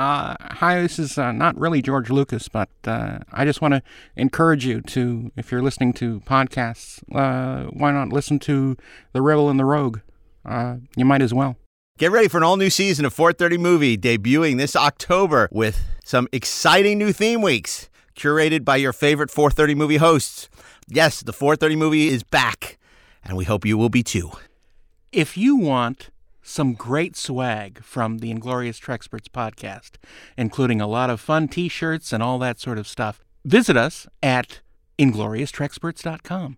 Uh, hi, this is uh, not really George Lucas, but uh, I just want to encourage you to, if you're listening to podcasts, uh, why not listen to The Rebel and the Rogue? Uh, you might as well. Get ready for an all new season of 430 Movie debuting this October with some exciting new theme weeks curated by your favorite 430 Movie hosts. Yes, the 430 Movie is back, and we hope you will be too. If you want some great swag from the Inglorious Treksperts podcast, including a lot of fun t shirts and all that sort of stuff. Visit us at inglorioustreksperts.com.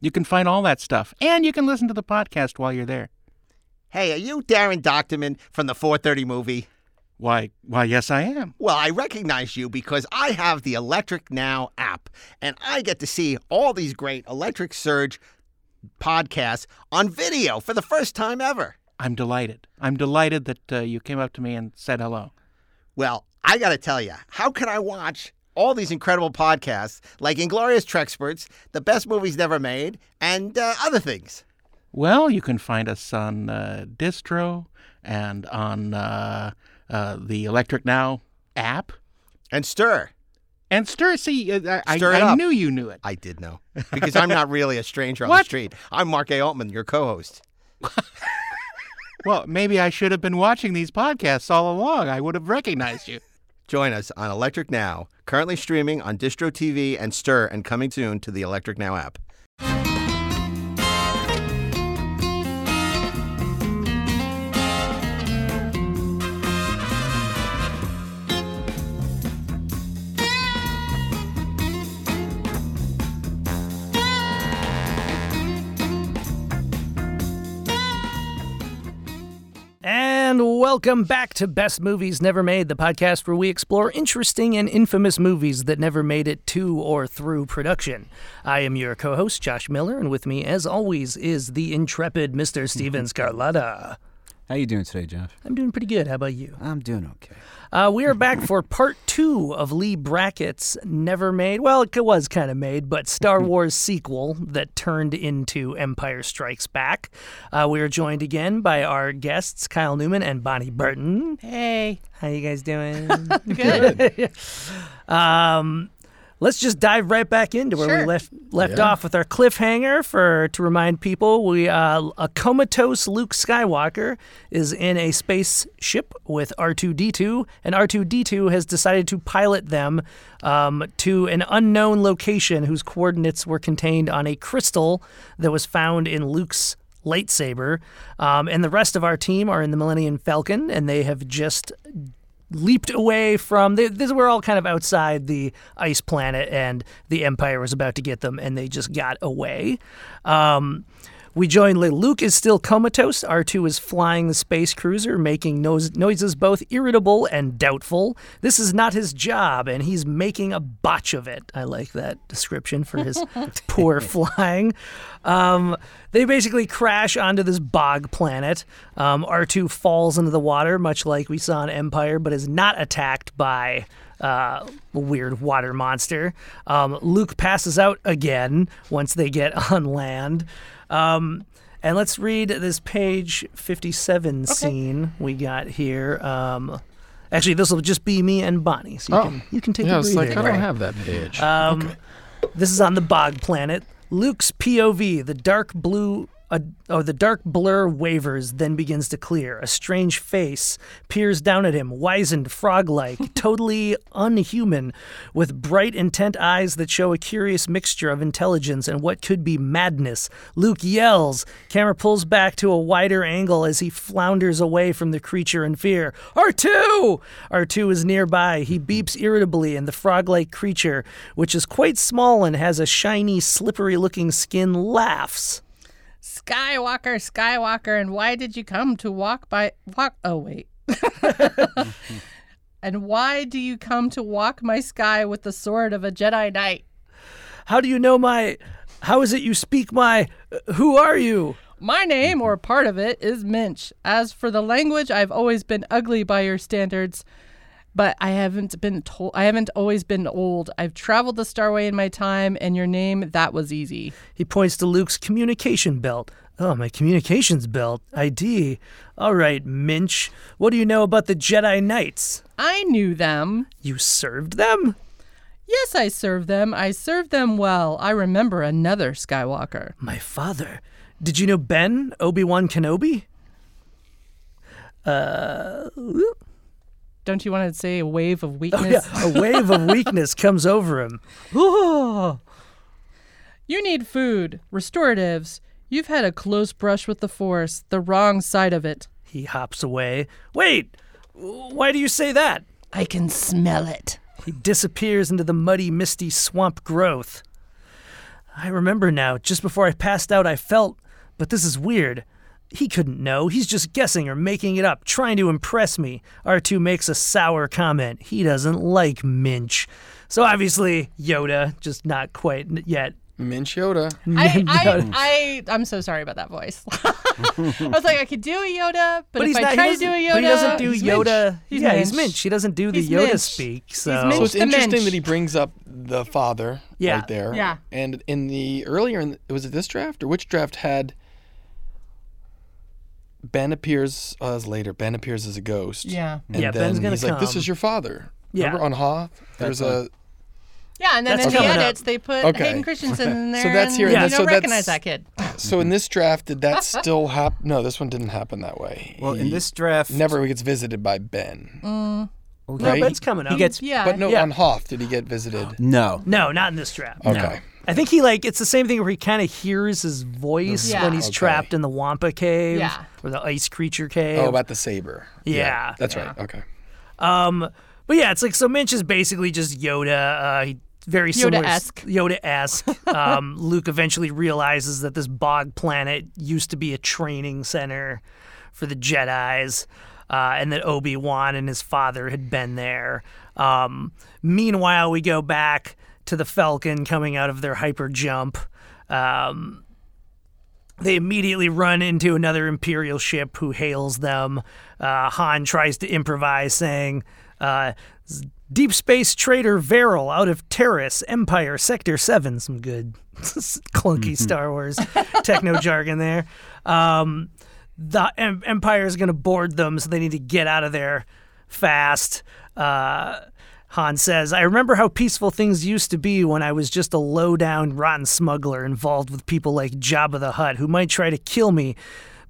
You can find all that stuff, and you can listen to the podcast while you're there. Hey, are you Daren Dochterman from the 430 Movie? Why, why, yes, I am. Well, I recognize you because I have the Electric Now app, and I get to see all these great Electric Surge podcasts on video for the first time ever. I'm delighted. I'm delighted that uh, you came up to me and said hello. Well, I got to tell you, how can I watch all these incredible podcasts like Inglorious Treksperts, The Best Movies Never Made, and uh, other things? Well, you can find us on uh, Distro and on uh, uh, the Electric Now app. And STIRR. And STIRR, see, uh, I, STIRR it I knew you knew it. I did know because I'm not really a stranger on the street. I'm Mark A. Altman, your co-host. Well, maybe I should have been watching these podcasts all along. I would have recognized you. Join us on Electric Now, currently streaming on Distro TV and STIRR, and coming soon to the Electric Now app. And welcome back to Best Movies Never Made, the podcast where we explore interesting and infamous movies that never made it to or through production. I am your co host, Josh Miller, and with me, as always, is the intrepid Mr. Steven Scarlatta. How you doing today, Josh? I'm doing pretty good. How about you? I'm doing okay. Uh, we are back for part two of Leigh Brackett's Never Made. Well, it was kind of made, but Star Wars sequel that turned into Empire Strikes Back. Uh, we are joined again by our guests, Kyle Newman and Bonnie Burton. Hey, how you guys doing? Good. um, let's just dive right back into where we Sure. left left off with our cliffhanger. For to remind people, we uh, a comatose Luke Skywalker is in a spaceship with R two D two, and R two D two has decided to pilot them um, to an unknown location whose coordinates were contained on a crystal that was found in Luke's lightsaber. Um, and the rest of our team are in the Millennium Falcon, and they have just leaped away from they, this we're all kind of outside the ice planet and the empire was about to get them and they just got away. Um, we join Luke is still comatose. R2 is flying the space cruiser, making noise, noises both irritable and doubtful. This is not his job, and he's making a botch of it. I like that description for his poor flying. Um, they basically crash onto this bog planet. Um, R2 falls into the water, much like we saw in Empire, but is not attacked by uh, a weird water monster. Um, Luke passes out again once they get on land. Um, and let's read this page 57 scene we got here. Um, actually, this will just be me and Bonnie, so you, Oh. can, you can take Yeah, a it's like. I don't have that page. Um, This is on the bog planet. Luke's POV, the dark blue, uh, oh, the dark blur wavers, then begins to clear. A strange face peers down at him, wizened, frog-like, totally unhuman, with bright, intent eyes that show a curious mixture of intelligence and what could be madness. Luke yells. Camera pulls back to a wider angle as he flounders away from the creature in fear. R2! R2 is nearby. He beeps irritably, and the frog like creature, which is quite small and has a shiny, slippery looking skin, laughs. Skywalker, Skywalker, and why did you come to walk by walk? Oh wait. and why do you come to walk my sky with the sword of a Jedi Knight? How do you know my. How is it you speak my. uh, Who are you? My name, or part of it, is Minch. As for the language, I've always been ugly by your standards, but I haven't been told. I haven't always been old. I've traveled the Starway in my time, and your name that was easy. He points to Luke's communication belt, Oh, my communications belt. ID. All right, Minch. What do you know about the Jedi Knights? I knew them. You served them? Yes, I served them. I served them well. I remember another Skywalker. My father. Did you know Ben, Obi Wan Kenobi? Uh, Don't you want to say a wave of oh weakness? yeah, a wave of weakness comes over him. You need food, restoratives. You've had a close brush with the Force, the wrong side of it. He hops away. Wait, why do you say that? I can smell it. He disappears into the muddy, misty swamp growth. I remember now, just before I passed out, I felt, but this is weird. He couldn't know. He's just guessing or making it up, trying to impress me. R2 makes a sour comment. He doesn't like Minch. So obviously, Yoda, just not quite yet. Minch Yoda. I, I, I, I'm so sorry about that voice. I was like, I could do a Yoda, but, if he's I not, he try to do a Yoda, But he doesn't do he's Yoda. Minch. He's yeah, he's Minch. Minch. He doesn't do the He's Yoda Minch. speak. So Minch. So it's the interesting Minch. that he brings up the father Yeah. right there. Yeah. And in the earlier, in the, was it this draft or which draft had Ben appears uh, as later? Ben appears as a ghost. Yeah. And Yeah, then Ben's gonna he's like, "This is your father." Yeah. Remember on Hoth? There's That's a Yeah, and then That's in the coming up. edits, they put Okay. Hayden Christensen in there. So that's here, and and you don't so recognize that kid. so in this draft did that still happen? No, this one didn't happen that way. Well, in this draft, never gets visited by Ben. no. Ben's coming up. he gets Yeah. But no, Yeah. on Hoth did he get visited? no. No, not in this draft. Okay. I think he like it's the same thing where he kind of hears his voice Yeah. when he's Okay. trapped in the Wampa cave Yeah. or the ice creature cave. Oh, about the saber. Yeah. that's Yeah. right. Okay. um, but yeah, it's like so. Minch is basically just Yoda. Uh, he very similar Yoda-esque. Yoda-esque. um, Luke eventually realizes that this bog planet used to be a training center for the Jedi's. Uh, and that Obi Wan and his father had been there. Um, meanwhile, we go back to the Falcon coming out of their hyper jump. Um, they immediately run into another Imperial ship who hails them. Uh, Han tries to improvise, saying, uh, Deep Space Trader Veril out of Terrace, Empire, Sector 7. Some good clunky Star Wars techno jargon there. Um, the em- Empire is going to board them, so they need to get out of there fast. Uh, Han says, I remember how peaceful things used to be when I was just a low down, rotten smuggler involved with people like Jabba the Hutt who might try to kill me.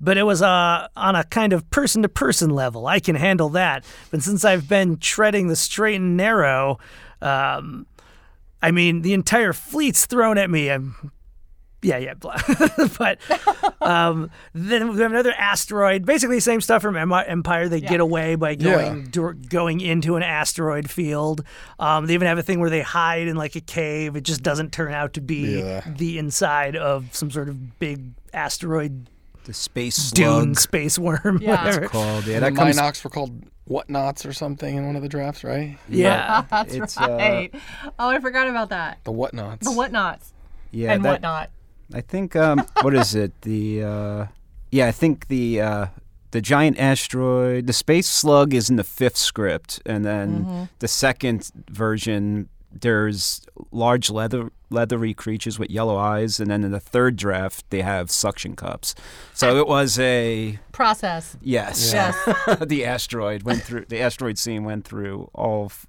But it was uh, on a kind of person to person level. I can handle that. But since I've been treading the straight and narrow, um, I mean, the entire fleet's thrown at me. I'm yeah, yeah, blah. but um, then we have another asteroid. Basically, same stuff from Empire. They get away by going dur- going into an asteroid field. Um, they even have a thing where they hide in like a cave. It just doesn't turn out to be Yeah. the inside of some sort of big asteroid The space dune slug space worm. Yeah. whatever. called. Yeah, And that the comes. Mynocks were called whatnots or something in one of the drafts, right? Yeah. That's It's, uh, right. oh, I forgot about that. The whatnots. The whatnots Yeah, and that, whatnot. I think um, what is it? The uh, yeah, I think the uh, the giant asteroid, the space slug, is in the fifth script, and then the second version there's large leather leathery creatures with yellow eyes, and then in the third draft they have suction cups. So it was a Process. yes, Yes. the asteroid went through the asteroid scene went through all f-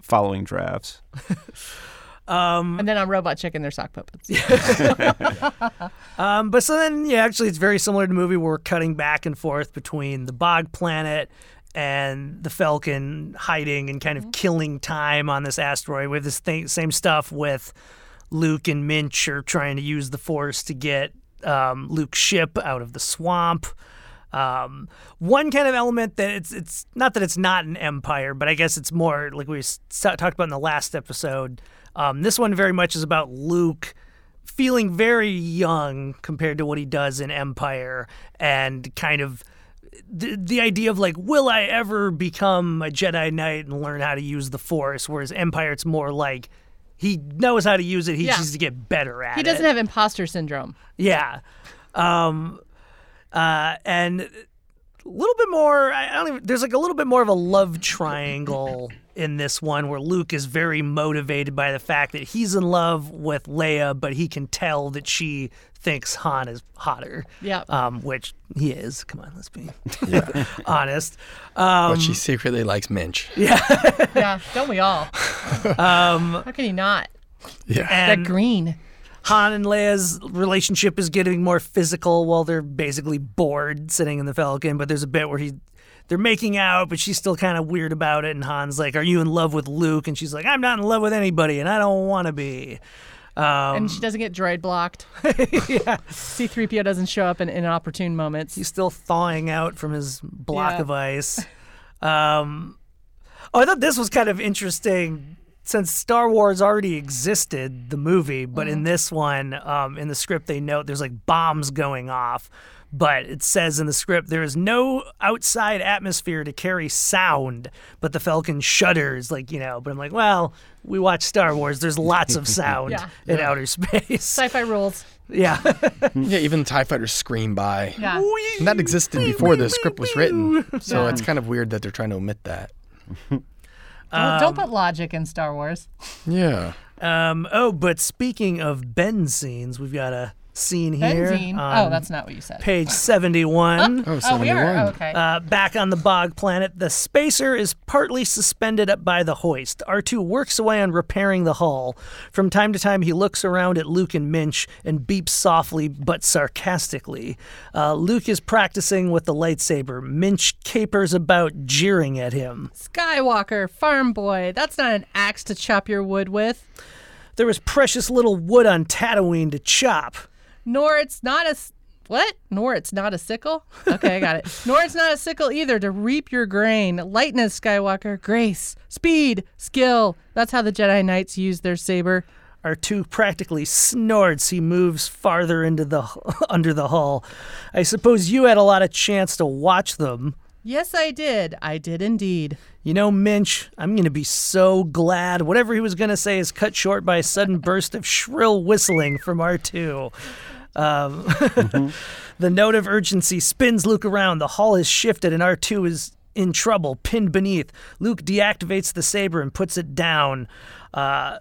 following drafts. Um, And then on Robot Chicken, they're sock puppets. Um, but so then, yeah, actually, it's very similar to the movie where we're cutting back and forth between the Bog Planet and the Falcon hiding and kind of killing time on this asteroid. We have this thing, same stuff with Luke and Minch are trying to use the Force to get um, Luke's ship out of the swamp. Um, one kind of element that it's it's not that it's not an empire, but I guess it's more like we s- talked about in the last episode. Um, this one very much is about Luke feeling very young compared to what he does in Empire, and kind of the, the idea of like, will I ever become a Jedi Knight and learn how to use the Force? Whereas Empire, it's more like he knows how to use it. He Yeah. just needs to get better at it. He doesn't have imposter syndrome. Yeah. Um, uh, and a little bit more. I don't even. There's like a little bit more of a love triangle in this one where Luke is very motivated by the fact that he's in love with Leia, but he can tell that she thinks Han is hotter. Yeah. Um, which he is. Come on, let's be honest. Um, but she secretly likes Minch. yeah, yeah. don't we all? um, How can he not? Yeah. and that green. Han and Leia's relationship is getting more physical while they're basically bored sitting in the Falcon. But there's a bit where he, they're making out, but she's still kind of weird about it. And Han's like, "Are you in love with Luke?" And she's like, "I'm not in love with anybody, and I don't want to be." Um, and she doesn't get droid blocked. yeah. C3PO doesn't show up in inopportune moments. he's still thawing out from his block Yeah. of ice. Um, oh, I thought this was kind of interesting. Since Star Wars already existed, the movie, but Mm-hmm. in this one, um, in the script, they note there's like bombs going off. But it says in the script there is no outside atmosphere to carry sound, but the Falcon shudders, like, you know. But I'm like, well, we watch Star Wars. There's lots of sound Yeah. in outer space. Sci-fi rules. yeah. yeah, even the TIE fighters scream by. Yeah. And that existed before the script was written. So it's kind of weird that they're trying to omit that. Don't, don't put logic in Star Wars. Yeah. Um, oh, but speaking of Ben scenes, we've got a scene here. Benzene. on Oh, that's not what you said. page 71. Oh, Oh, we are. Oh, okay. Uh, back on the bog planet, the spacer is partly suspended up by the hoist. R2 works away on repairing the hull. From time to time, he looks around at Luke and Minch and beeps softly but sarcastically. Uh, Luke is practicing with the lightsaber. Minch capers about, jeering at him. Skywalker, farm boy. That's not an axe to chop your wood with. There was precious little wood on Tatooine to chop. Nor it's not a what? Nor it's not a sickle. Okay, I got it. Nor it's not a sickle either to reap your grain. Lightness, Skywalker, grace, speed, skill. That's how the Jedi Knights use their saber. R2 practically snorts. He moves farther into the under the hull. I suppose you had a lot of chance to watch them. Yes, I did. I did indeed. You know, Minch, I'm going to be so glad. Whatever he was going to say is cut short by a sudden burst of shrill whistling from R2. Um, the note of urgency spins Luke around. The hull is shifted, and R2 is in trouble, pinned beneath. Luke deactivates the saber and puts it down. Uh,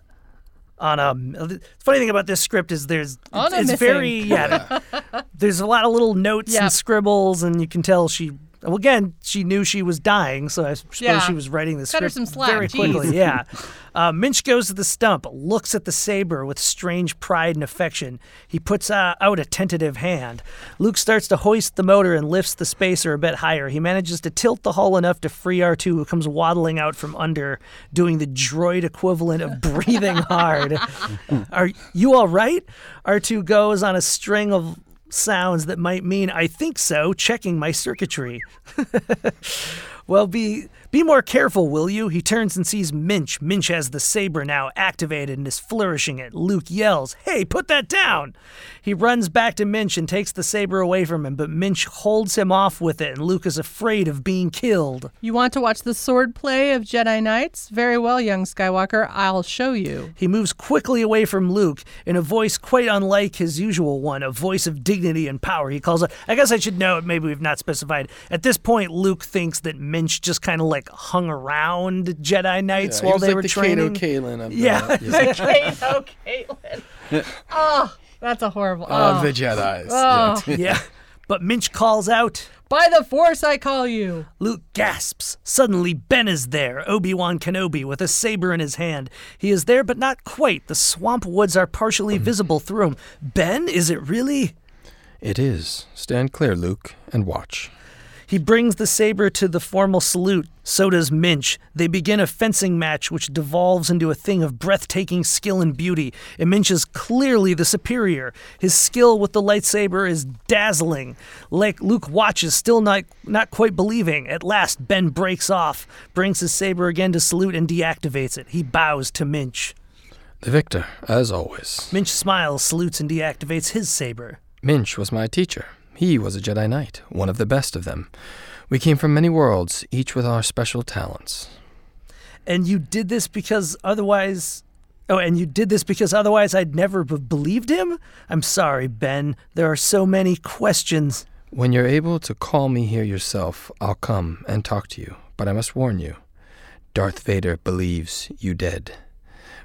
on a the funny thing about this script is there's On a it's missing. very yeah there's a lot of little notes Yep. and scribbles and you can tell she well again she knew she was dying so i suppose Yeah. she was writing the Cut her script some slack, very quickly. Yeah. Uh, minch goes to the stump looks at the saber with strange pride and affection. He puts uh, out a tentative hand. Luke starts to hoist the motor and lifts the spacer a bit higher. He manages to tilt the hull enough to free r2 who comes waddling out from under doing the droid equivalent of breathing hard. Are you all right? R2 goes on a string of sounds that might mean I think so, checking my circuitry. well, be be more careful, will you? He turns and sees Minch. Minch has the saber now activated and is flourishing it. Luke yells, "Hey, put that down!" He runs back to Minch and takes the saber away from him, but Minch holds him off with it, and Luke is afraid of being killed. You want to watch the sword play of Jedi Knights? Very well, young Skywalker. I'll show you. He moves quickly away from Luke in a voice quite unlike his usual one, a voice of dignity and power. He calls it, I guess I should note, maybe we've not specified. At this point, Luke thinks that Minch just kind of like hung around Jedi Knights Yeah, he while was they like were the training. Kato Kalin of the, Yeah. Kato, Caitlin. oh, that's a horrible. of Oh. the Jedi's. Oh. yeah. But Minch calls out. By the Force, I call you. Luke gasps. Suddenly, Ben is there, Obi Wan Kenobi, with a saber in his hand. He is there, but not quite. The swamp woods are partially hmm. visible through him. Ben, is it really? It is. Stand clear, Luke, and watch. He brings the saber to the formal salute. So does Minch. They begin a fencing match, which devolves into a thing of breathtaking skill and beauty. And Minch is clearly the superior. His skill with the lightsaber is dazzling. Like Luke watches, still not not quite believing. At last, Ben breaks off, brings his saber again to salute, and deactivates it. He bows to Minch. The victor, as always. Minch smiles, salutes, and deactivates his saber. Minch was my teacher. He was a Jedi Knight, one of the best of them. We came from many worlds, each with our special talents. And you did this because otherwise. Oh, and you did this because otherwise I'd never have believed him? I'm sorry, Ben. There are so many questions. When you're able to call me here yourself, I'll come and talk to you. But I must warn you Darth Vader believes you dead.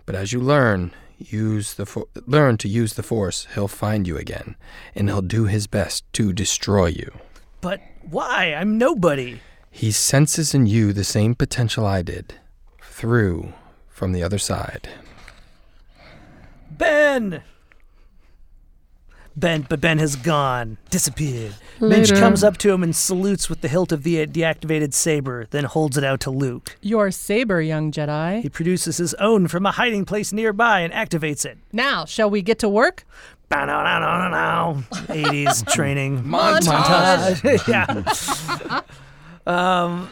But as you learn, use the fo- learn to use the Force, he'll find you again, and he'll do his best to destroy you. But why? I'm nobody. He senses in you the same potential I did, through from the other side. Ben! Ben, but Ben has gone, disappeared. Minch Later. comes up to him and salutes with the hilt of the deactivated saber, then holds it out to Luke. Your saber, young Jedi. He produces his own from a hiding place nearby and activates it. Now, shall we get to work? Bow-now-now-now-now. 80s training Montage. yeah. um,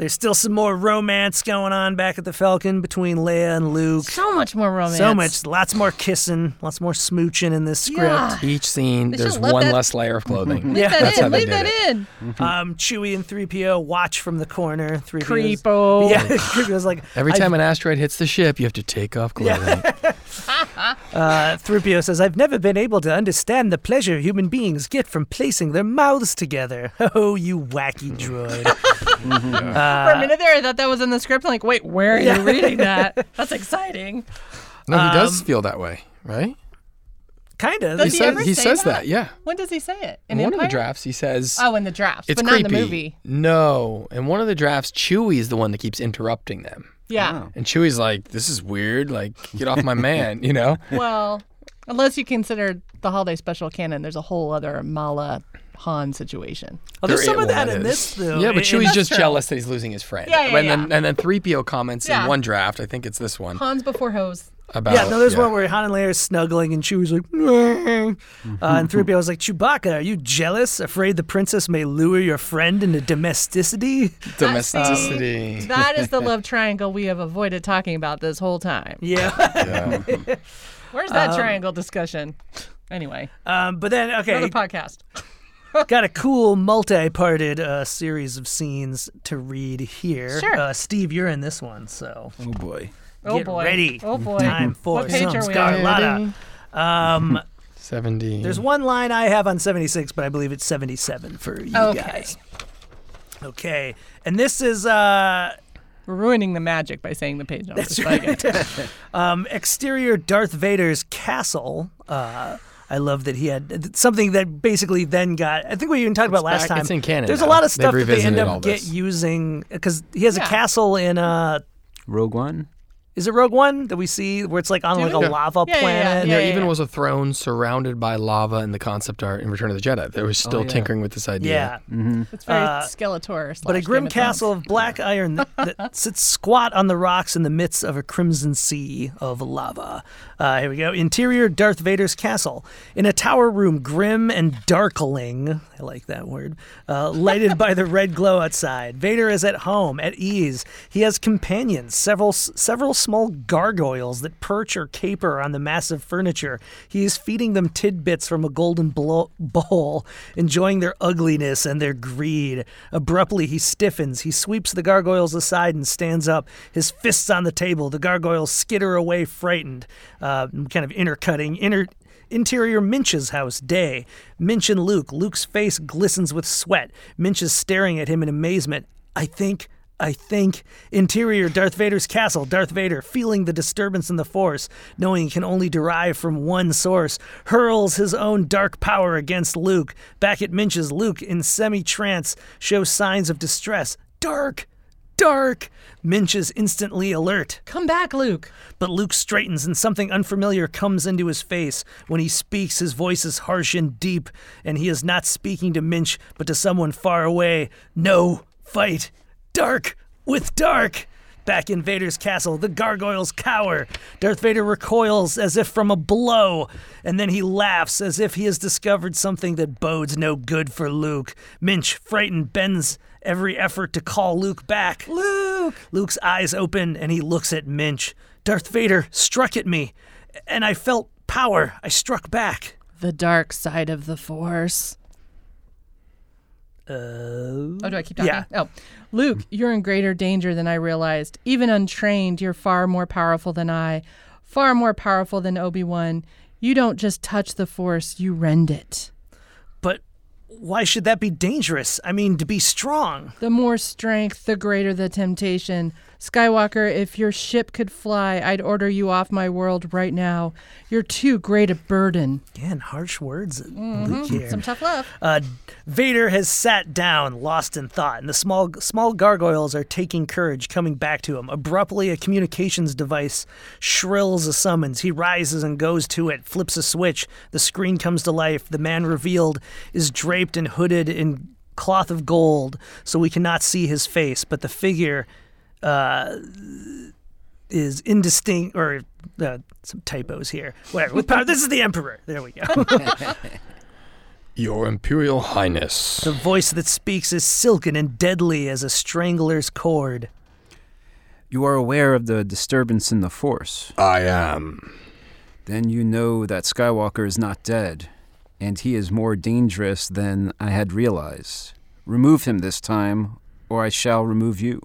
there's still some more romance going on back at the Falcon between Leia and Luke. So much more romance. So much, lots more kissing, lots more smooching in this script. Yeah. Each scene, They there's one that- less layer of clothing. Leave that That's how in. they Leave did that it. in. Um, Chewie and 3PO watch from the corner. 3PO. Creepo. Yeah, 3PO's like, Every I've- time an asteroid hits the ship, you have to take off clothing. Uh, 3PO says, I've never been able to understand the pleasure human beings get from placing their mouths together. Oh, you wacky droid. For a minute there, I thought that was in the script. I'm like, wait, where are you reading that? That's exciting. No, he does Um, feel that way, right? kind of. Does He, he says, ever he say says that? that? yeah. When does he say it? In In one of the Empire? drafts, he says Oh, in the drafts, it's but not creepy. in the movie. No, in one of the drafts, Chewie is the one that keeps interrupting them, Yeah. and Chewie's like, "This is weird. Like, get off my man," you know. Well, unless you consider the holiday special canon, there's a whole other Malla Han situation. Oh, there's There some of that was. in this, though. Yeah, but It- Chewie's just true. jealous that he's losing his friend. Yeah, yeah, and yeah. then and then 3PO comments Yeah. in one draft, I think it's this one, Han's before hose. about Yeah, no, there's yeah. one where Han and Leia are snuggling, and Chewie's like, "Meh." uh, and 3PO was like, Chewbacca, are you jealous? Afraid the princess may lure your friend into domesticity? domesticity. That is the love triangle we have avoided talking about this whole time. Yeah. Yeah. Where's that triangle discussion? Anyway, um, but then, okay, another podcast. Got a cool multi-parted uh, series of scenes to read here. Sure. Uh, Steve, you're in this one, so Oh boy. Oh boy. ready. Oh boy. Time for what page some are we on? Um, Seventy. there's one line I have on 76, but I believe it's 77 for you Okay. guys. Okay, and this is uh, We're ruining the magic by saying the page numbers. but I get um, exterior Darth Vader's castle. Uh, I love that he had something that basically then got. I think we even talked about last back- time. it's in canon There's a lot of stuff that they end up get using because he has Yeah. a castle in uh, Rogue One. is it Rogue One that we see where it's like on like we? a lava Yeah, yeah, yeah, planet? yeah, there yeah, even yeah. was a throne surrounded by lava in the concept art in Return of the Jedi. They were still yeah. tinkering with this idea. Yeah. It's very Uh, Skeletor. But a grim Game of castle of black iron that, that sits squat on the rocks in the midst of a crimson sea of lava. Uh, here we go. Interior Darth Vader's castle. In a tower room, grim and darkling, I like that word, uh, lighted by the red glow outside. Vader is at home, at ease. He has companions, several, several small gargoyles that perch or caper on the massive furniture. He is feeding them tidbits from a golden bowl, enjoying their ugliness and their greed. Abruptly, he stiffens. He sweeps the gargoyles aside and stands up, his fists on the table. The gargoyles skitter away, frightened, uh, Uh, kind of intercutting. Inter- Interior Minch's house, day. Minch and Luke. Luke's face glistens with sweat. Minch is staring at him in amazement. I think. I think. Interior Darth Vader's castle. Darth Vader, feeling the disturbance in the Force, knowing it can only derive from one source, hurls his own dark power against Luke. Back at Minch's, Luke, in semi trance, shows signs of distress. Dark! Dark! Minch is instantly alert. Come back, Luke. But Luke straightens and something unfamiliar comes into his face. When he speaks, his voice is harsh and deep, and he is not speaking to Minch, but to someone far away. No, fight. Dark with dark. Back in Vader's castle, the gargoyles cower. Darth Vader recoils as if from a blow, and then he laughs as if he has discovered something that bodes no good for Luke. Minch, frightened, bends every effort to call Luke back. Luke! Luke's eyes open and he looks at Minch. Darth Vader struck at me, and I felt power. I struck back. The dark side of the Force. Uh, Oh, do I keep talking? Yeah. Oh, Luke, you're in greater danger than I realized. Even untrained, you're far more powerful than I, far more powerful than Obi Wan. You don't just touch the Force, you rend it. Why should that be dangerous? I mean, to be strong. The more strength, the greater the temptation. Skywalker, if your ship could fly, I'd order you off my world right now. You're too great a burden. Again, harsh words. Here. Some tough love. Uh, Vader has sat down, lost in thought, and the small small gargoyles are taking courage, coming back to him. Abruptly, a communications device shrills a summons. He rises and goes to it, flips a switch. The screen comes to life. The man revealed is draped and hooded in cloth of gold, so we cannot see his face, but the figure uh, is indistinct, or uh, some typos here. Whatever. With power, this is the Emperor. There we go. Your Imperial Highness. The voice that speaks is silken and deadly as a strangler's cord. You are aware of the disturbance in the Force. I am. Then you know that Skywalker is not dead, and he is more dangerous than I had realized. Remove him this time, or I shall remove you.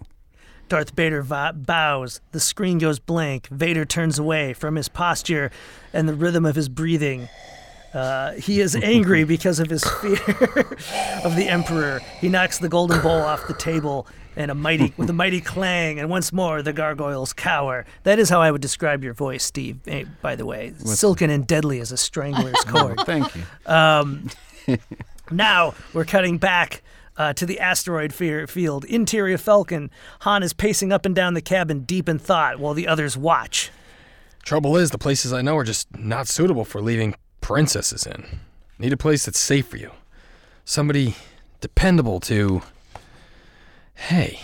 Darth Vader va- bows. The screen goes blank. Vader turns away from his posture and the rhythm of his breathing. Uh, he is angry because of his fear of the Emperor. He knocks the golden bowl off the table and a mighty with a mighty clang, and once more the gargoyles cower. That is how I would describe your voice, Steve. eh, by the way, silken and deadly as a strangler's cord. Thank you. Um, now we're cutting back uh, to the asteroid fe- field. Interior Falcon. Han is pacing up and down the cabin, deep in thought, while the others watch. Trouble is, the places I know are just not suitable for leaving princesses in. Need a place that's safe for you. Somebody dependable to. Hey,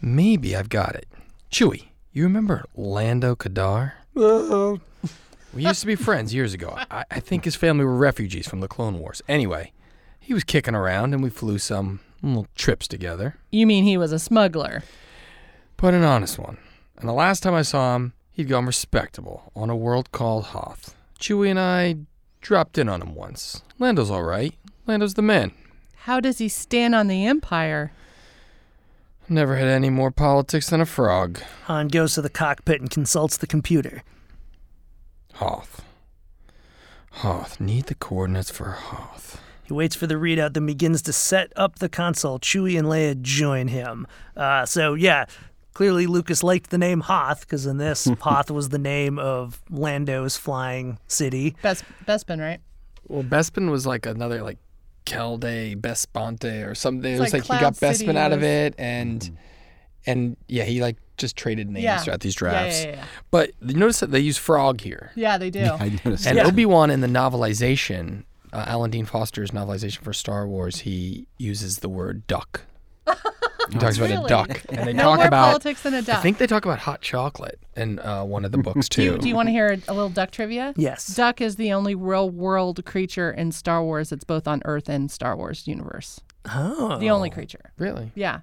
maybe I've got it. Chewie, you remember Lando Kadar? we used to be friends years ago. I, I think his family were refugees from the Clone Wars. Anyway, he was kicking around and we flew some little trips together. You mean he was a smuggler? But an honest one. And the last time I saw him, he'd gone respectable on a world called Hoth. Chewie and I dropped in on him once. Lando's all right. Lando's the man. How does he stand on the Empire? Never had any more politics than a frog. Han goes to the cockpit and consults the computer. Hoth. Hoth. Need the coordinates for Hoth. He waits for the readout, then begins to set up the console. Chewie and Leia join him. Uh, so, yeah, clearly Lucas liked the name Hoth, because in this, Hoth was the name of Lando's flying city. Best Bespin, right? Well, Bespin was like another like Kelde Besponte or something. It was like like, he got Cloud City Bespin out of it and and yeah, he like just traded names Yeah. throughout these Yeah, drafts. yeah, yeah. But you notice that they use frog here. Yeah, they do. I noticed And that. Obi Wan in the novelization, uh, Alan Dean Foster's novelization for Star Wars, he uses the word duck. He talks about Really? a duck, and they no talk more about. politics than a duck. I think they talk about hot chocolate in uh, one of the books do too. you, do you want to hear a, a little duck trivia? Yes. Duck is the only real world creature in Star Wars that's both on Earth and Star Wars universe. Oh. The only creature. really? Yeah.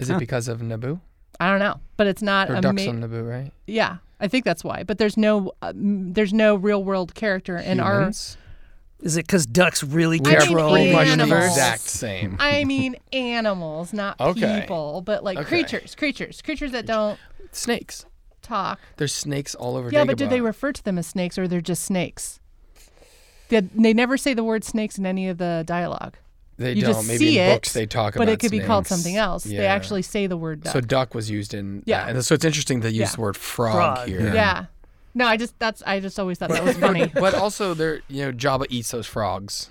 Is it because of Naboo I don't know, but it's not or a ducks ma- on Naboo? Right? Yeah, I think that's why. But there's no uh, there's no real world character in our Humans? Is it because ducks really We are control pretty the much the animals. universe? exact same. I mean animals, not Okay. people, but like Okay. creatures, creatures, creatures that don't Snakes. talk. There's snakes all over. Yeah, but do they refer to them as snakes or they're just snakes? They, they never say the word snakes in any of the dialogue. They you don't. just Maybe see in it, books they talk about but it could be called something else. They actually say the word duck. So duck was used in. Yeah. And so it's interesting they use Yeah. the word frog, Frog, here. yeah. No, I just that's I just always thought that was funny. But also, they're you know Jabba eats those frogs,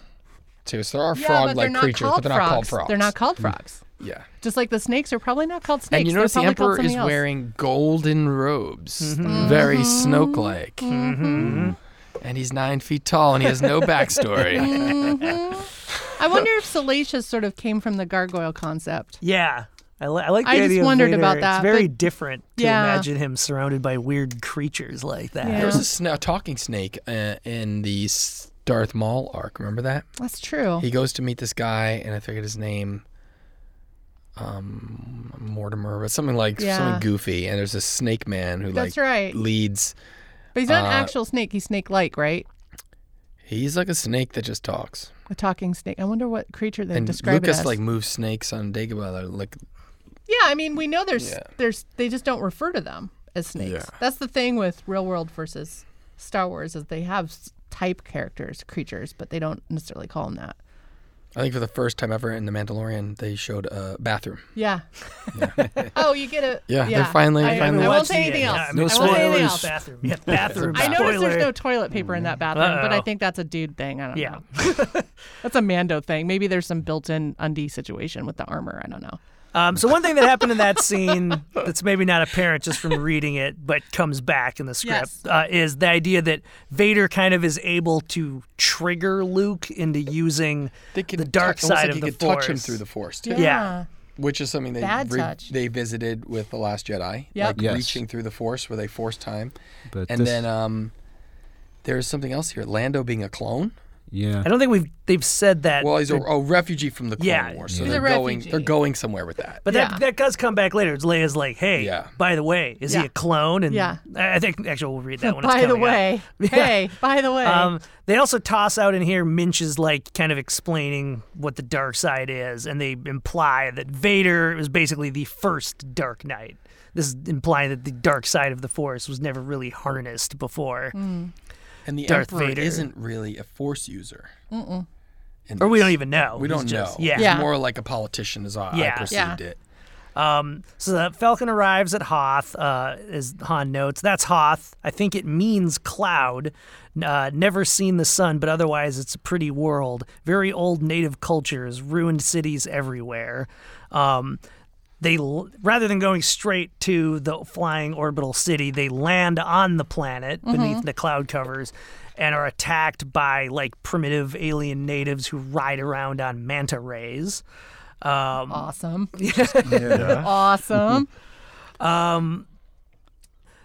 too. So there are yeah, frog-like not creatures, but they're not called frogs. They're not called mm. frogs. Yeah. Just like the snakes are probably not called snakes. and you They're notice the probably called emperor is something else. wearing golden robes, Mm-hmm. mm-hmm. very mm-hmm. Snoke-like, mm-hmm. and he's nine feet tall, and he has no backstory. I wonder if Salacious sort of came from the gargoyle concept. Yeah. I, li- I like the I just idea of wondered Vader. about that, It's very but- different to Yeah. imagine him surrounded by weird creatures like that. Yeah. There was a, sna- a talking snake uh, in the S- Darth Maul arc. Remember that? That's true. He goes to meet this guy, and I forget his name. Um, Mortimer, but something like Yeah. something goofy. And there's a snake man who That's like right. leads. But he's not an uh, actual snake. He's snake-like, right? He's like a snake that just talks. A talking snake. I wonder what creature they and describe Lucas it as. like moves snakes on Dagobah. They're like yeah, I mean, we know there's Yeah. there's they just don't refer to them as snakes. Yeah. That's the thing with real world versus Star Wars is they have type characters, creatures, but they don't necessarily call them that. I think for the first time ever in The Mandalorian, they showed a bathroom. Yeah. oh, you get a. Yeah, they're finally- I, finally- I won't say anything end. else. I mean, No I won't say anything spoilers. Bathroom. Yeah, bathroom. I noticed there's no toilet paper in that bathroom, but I think that's a dude thing. I don't Yeah. know. that's a Mando thing. Maybe there's some built-in undie situation with the armor. I don't know. Um, so one thing that happened in that scene that's maybe not apparent just from reading it, but comes back in the script, Yes. uh, is the idea that Vader kind of is able to trigger Luke into using They the dark touch, almost side like of you the could touch him through the force too, Yeah. which is something they re- they visited with the Last Jedi, Yep. like Yes. reaching through the force where they force time, But and this, then um, there's something else here. Lando being a clone. Yeah, I don't think we've they've said that. Well, he's a, a refugee from the Clone Yeah. Wars, so He's they're a going refugee. they're going somewhere with that. but Yeah. that that does come back later. It's Leia's like, hey, Yeah. by the way, is Yeah. he a clone? And Yeah. I I think actually we'll read that when it's By the coming up. way, hey, by the way, Um, they also toss out in here Minch is like kind of explaining what the dark side is, and they imply that Vader was basically the first Dark Knight. This is implying that the dark side of the Force was never really harnessed before, Hmm. And the Darth Emperor Vader. isn't really a Force user. Mm-mm. or we don't even know. We He's don't just- know. Yeah. Yeah. More like a politician, as I, Yeah. I perceived Yeah. it. Um, so the Falcon arrives at Hoth, uh, as Han notes. That's Hoth. I think it means cloud. Uh, never seen the sun, but otherwise it's a pretty world. Very old native cultures, ruined cities everywhere. Um, they rather than going straight to the flying orbital city, they land on the planet beneath the cloud covers and are attacked by like primitive alien natives who ride around on manta rays. Um, awesome, awesome.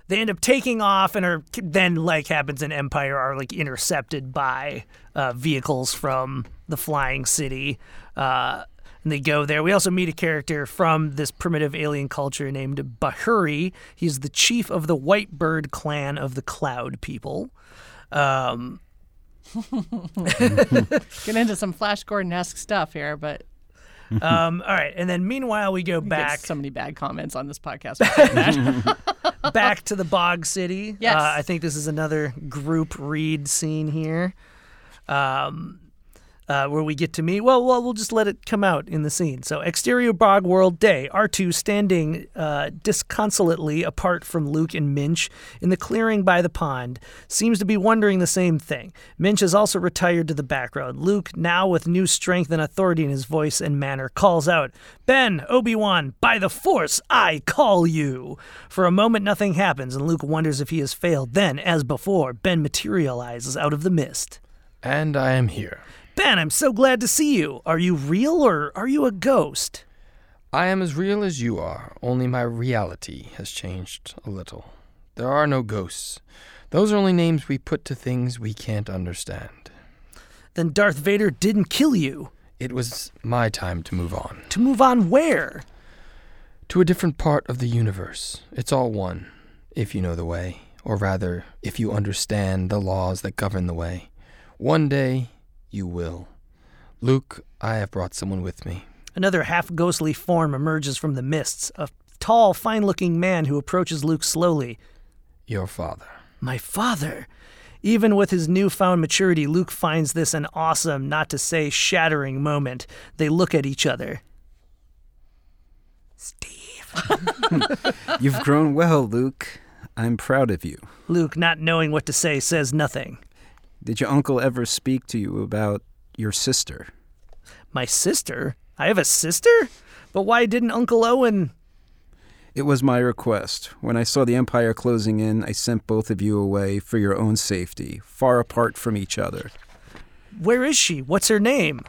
they end up taking off and are then like happens in empire are like intercepted by uh, vehicles from the flying city. Uh, and they go there we also meet a character from this primitive alien culture named bahuri he's the chief of the white bird clan of the cloud people um, Get into some Flash Gordon-esque stuff here, but um, all right and then meanwhile we go back so many bad comments on this podcast. for saying that. back to the bog city. Yes. Uh, I think this is another group read scene here. Um, uh, where we get to meet. Well, well, we'll just let it come out in the scene. So, exterior bog world day. R2 standing uh, disconsolately apart from Luke and Minch in the clearing by the pond, seems to be wondering the same thing. Minch has also retired to the background. Luke, now with new strength and authority in his voice and manner, calls out, Ben, Obi Wan, by the Force, I call you. For a moment, nothing happens, and Luke wonders if he has failed. Then, as before, Ben materializes out of the mist. And I am here. Ben, I'm so glad to see you. Are you real or are you a ghost? I am as real as you are, only my reality has changed a little. There are no ghosts. Those are only names we put to things we can't understand. Then Darth Vader didn't kill you. It was my time to move on. To move on where? To a different part of the universe. It's all one, if you know the way, or rather, if you understand the laws that govern the way. One day, you will. Luke, I have brought someone with me. Another half ghostly form emerges from the mists. A tall, fine looking man who approaches Luke slowly. Your father. My father. Even with his newfound maturity, Luke finds this an awesome, not to say shattering moment. They look at each other. Steve. you've grown well, Luke. I'm proud of you. Luke, not knowing what to say, says nothing. Did your uncle ever speak to you about your sister? My sister? I have a sister? But why didn't Uncle Owen? It was my request. When I saw the Empire closing in, I sent both of you away for your own safety, far apart from each other. Where is she? What's her name?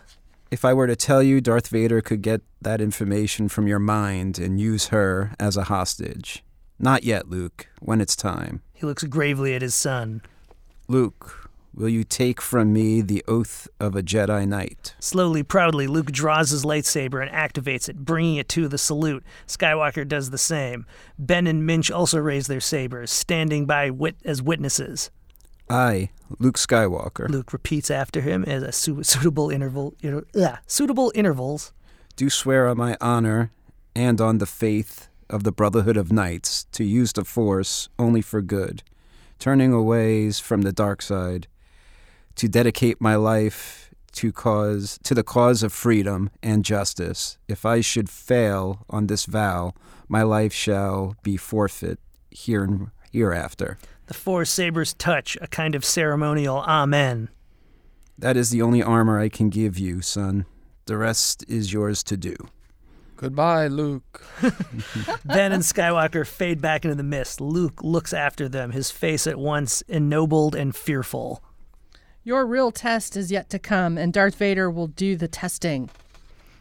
If I were to tell you, Darth Vader could get that information from your mind and use her as a hostage. Not yet, Luke, when it's time. He looks gravely at his son. Luke, will you take from me the oath of a Jedi Knight? Slowly, proudly, Luke draws his lightsaber and activates it, bringing it to the salute. Skywalker does the same. Ben and Minch also raise their sabers, standing by wit- as witnesses. I, Luke Skywalker, Luke repeats after him as a su- suitable interval. inter- ugh, suitable intervals. do swear on my honor and on the faith of the Brotherhood of Knights to use the Force only for good, turning away from the dark side, to dedicate my life to cause to the cause of freedom and justice. If I should fail on this vow, my life shall be forfeit here and hereafter. The four sabers touch, a kind of ceremonial amen. That is the only armor I can give you, son. The rest is yours to do. Goodbye, Luke. Ben and Skywalker fade back into the mist. Luke looks after them, his face at once ennobled and fearful. Your real test is yet to come, and Darth Vader will do the testing.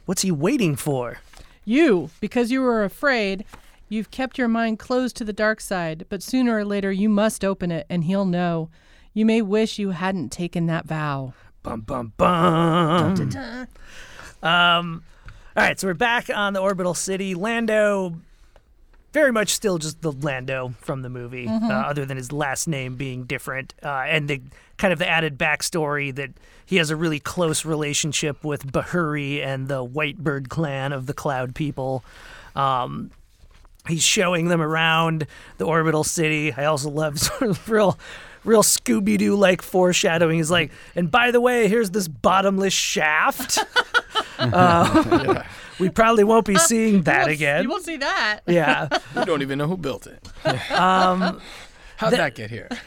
What's he waiting for? You, because you were afraid, you've kept your mind closed to the dark side, but sooner or later you must open it, and he'll know. You may wish you hadn't taken that vow. Bum bum bum. Um, all right, so we're back on the orbital city. Lando, very much still just the Lando from the movie, uh, other than his last name being different, uh, and the kind of the added backstory that he has a really close relationship with Bahuri and the Whitebird clan of the Cloud People. Um, he's showing them around the orbital city. I also love sort of real, real Scooby Doo like foreshadowing. He's like, and by the way, here's this bottomless shaft. Uh, We probably won't be seeing that You again. You won't see that. yeah. We don't even know who built it. Um, How'd that get here?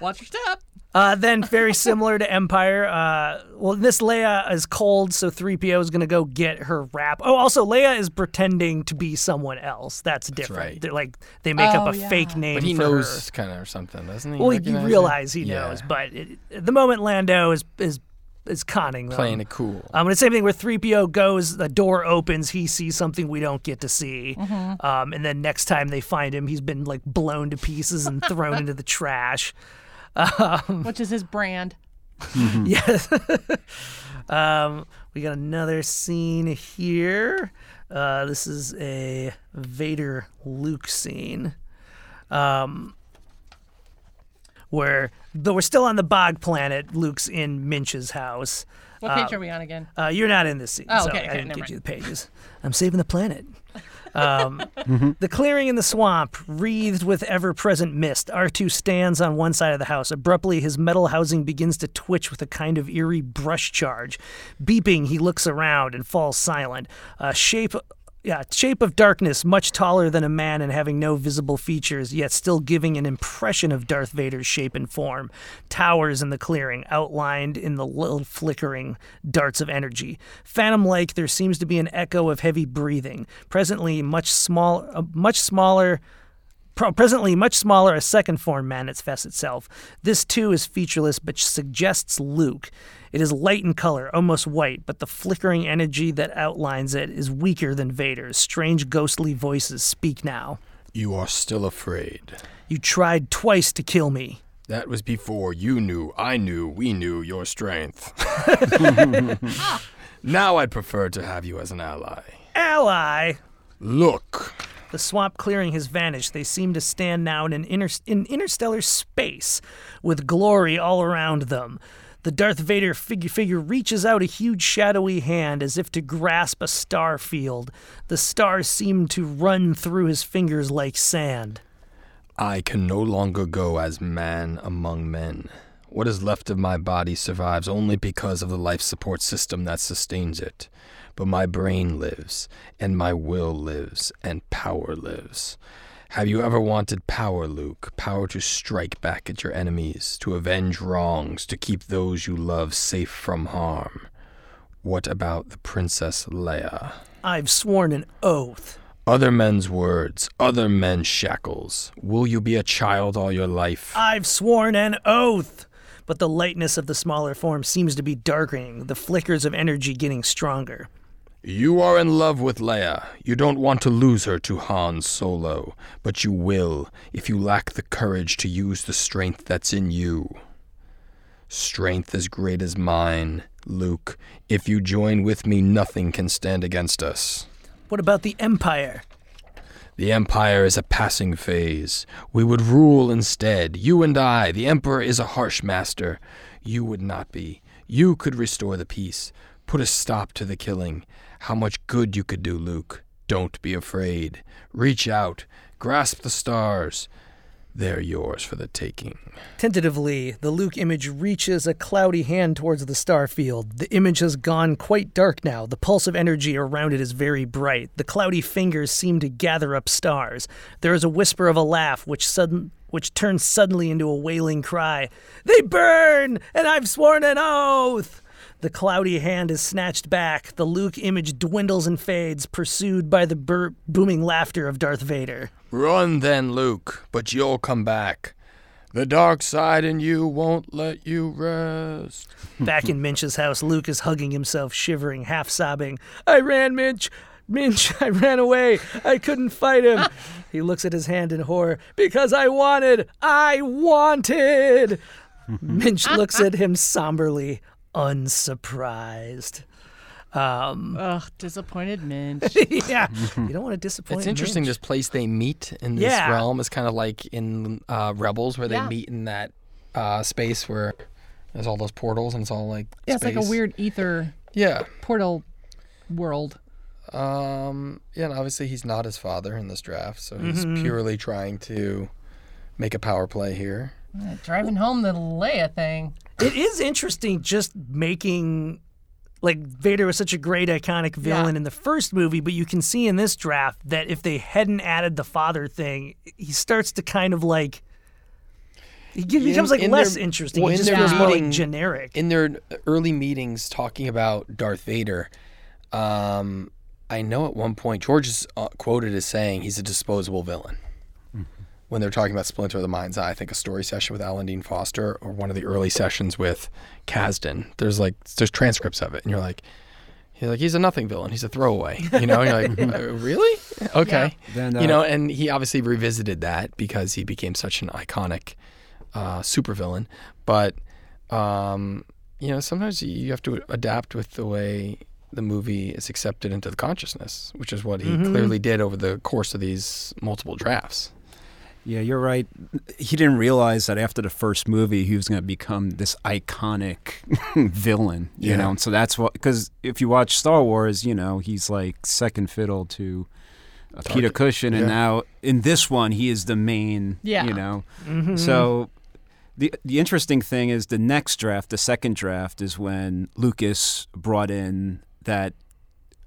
Watch your step. uh, then, very similar to Empire, uh, well, this Leia is cold, so 3PO is going to go get her wrap. Oh, also, Leia is pretending to be someone else. That's different. right. They're like, they make up Oh, a yeah. fake name But he for knows her. kind of or something, doesn't he? Well, you Recognize it? realize he Yeah. knows, but it, at the moment Lando is is is conning them. playing it cool. Um, and the same thing where 3PO goes, the door opens, he sees something we don't get to see. Mm-hmm. Um, and then next time they find him, he's been like blown to pieces and thrown into the trash. Which is his brand. Yes. um, we got another scene here. Uh, this is a Vader Luke scene. Um, where, though we're still on the bog planet, Luke's in Minch's house. What page are we on again? Uh, you're not in this scene. Oh, sorry, okay, I okay, didn't never get you the pages. I'm saving the planet. Um, The clearing in the swamp, wreathed with ever present mist. R2 stands on one side of the house. Abruptly, his metal housing begins to twitch with a kind of eerie brush charge. Beeping, he looks around and falls silent. A shape. Yeah, shape of darkness, much taller than a man and having no visible features, yet still giving an impression of Darth Vader's shape and form. Towers in the clearing, outlined in the little flickering darts of energy. Phantom like, there seems to be an echo of heavy breathing. Presently, much small, uh, much smaller. Presently, much smaller, a second form manifests itself. This too is featureless, but suggests Luke. It is light in color, almost white, but the flickering energy that outlines it is weaker than Vader's. Strange ghostly voices speak now. You are still afraid. You tried twice to kill me. That was before you knew, I knew, we knew your strength. now I'd prefer to have you as an ally. Ally! Look. The swamp clearing has vanished. They seem to stand now in an inter- in interstellar space, with glory all around them. The Darth Vader figure, figure reaches out a huge shadowy hand as if to grasp a star field. The stars seem to run through his fingers like sand. I can no longer go as man among men. What is left of my body survives only because of the life support system that sustains it. But my brain lives, and my will lives, and power lives. Have you ever wanted power, Luke? Power to strike back at your enemies, to avenge wrongs, to keep those you love safe from harm? What about the Princess Leia? I've sworn an oath. Other men's words, other men's shackles. Will you be a child all your life? I've sworn an oath. But the lightness of the smaller form seems to be darkening, the flickers of energy getting stronger. You are in love with Leia. You don't want to lose her to Han Solo, but you will if you lack the courage to use the strength that's in you. Strength as great as mine, Luke. If you join with me, nothing can stand against us. What about the Empire? The Empire is a passing phase. We would rule instead. You and I. The Emperor is a harsh master. You would not be. You could restore the peace, put a stop to the killing. How much good you could do, Luke. Don't be afraid. Reach out. Grasp the stars. they're yours for the taking. Tentatively, the Luke image reaches a cloudy hand towards the star field. The image has gone quite dark now. The pulse of energy around it is very bright. The cloudy fingers seem to gather up stars. There is a whisper of a laugh, which sudden which turns suddenly into a wailing cry. They burn, and I've sworn an oath. The cloudy hand is snatched back. The Luke image dwindles and fades, pursued by the bur- booming laughter of Darth Vader. Run then, Luke, but you'll come back. The dark side in you won't let you rest. Back in Minch's house, Luke is hugging himself, shivering, half sobbing. I ran, Minch. Minch, I ran away. I couldn't fight him. he looks at his hand in horror. Because I wanted. I wanted. Minch looks at him somberly, unsurprised. Um, Ugh, disappointed Minch. yeah, you don't want to disappoint. It's interesting. Minch. This place they meet in this Yeah. realm is kind of like in uh, Rebels, where they Yeah. meet in that uh, space where there's all those portals and it's all like Yeah, it's like a weird ether yeah. portal world. Um, yeah, and obviously he's not his father in this draft, so he's Mm-hmm. purely trying to make a power play here. Driving home the Leia thing. It is interesting just making like Vader was such a great iconic villain Yeah. in the first movie, but you can see in this draft that if they hadn't added the father thing, he starts to kind of like he ge- In- becomes like in less their- interesting. well, he in just their feels more like generic. In their early meetings talking about Darth Vader, um, I know at one point George is uh, quoted as saying he's a disposable villain. When they're talking about Splinter of the Mind's Eye, I think a story session with Alan Dean Foster or one of the early sessions with Kasdan, there's like there's transcripts of it, and you're like, he's like he's a nothing villain, he's a throwaway, you know? And you're like, "Uh, really? Okay, Then, you uh, know, and he obviously revisited that because he became such an iconic uh, supervillain. But um, you know, sometimes you have to adapt with the way the movie is accepted into the consciousness, which is what he clearly did over the course of these multiple drafts. Yeah, you're right. He didn't realize that after the first movie, he was going to become this iconic villain, you Yeah. know. And so that's what, because if you watch Star Wars, you know, he's like second fiddle to uh, Peter Cushing, and now in this one, he is the main, Yeah. you know. So the the interesting thing is the next draft, the second draft, is when Lucas brought in that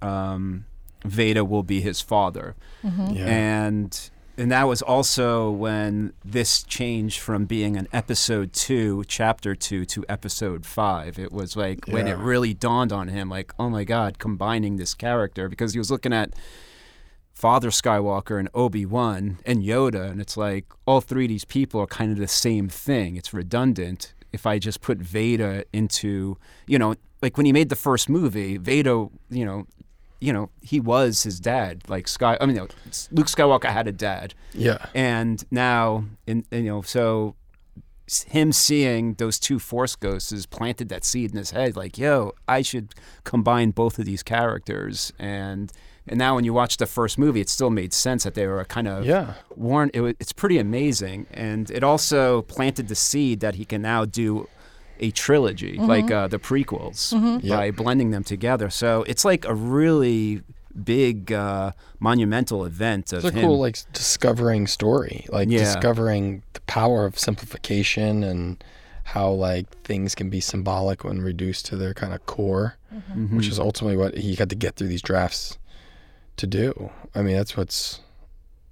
um, Veda will be his father Yeah. and and that was also when this changed from being an episode two, chapter two, to episode five. It was like when it really dawned on him, like, oh my God, combining this character because he was looking at Father Skywalker and Obi Wan and Yoda, and it's like all three of these people are kind of the same thing. It's redundant. If I just put Veda into, you know, like when he made the first movie, Veda, you know, you know, he was his dad. Like Sky, I mean, no, Luke Skywalker had a dad, yeah. and now, in, you know, so him seeing those two Force ghosts has planted that seed in his head. Like, yo, I should combine both of these characters, and and now when you watch the first movie, it still made sense that they were kind of Yeah. worn. It, it's pretty amazing, and it also planted the seed that he can now do a trilogy like uh, the prequels by Yep. blending them together. So it's like a really big uh, monumental event of It's a him. cool like discovering story, like Yeah. discovering the power of simplification and how like things can be symbolic when reduced to their kind of core, Mm-hmm. which is ultimately what he had to get through these drafts to do. I mean, that's what's.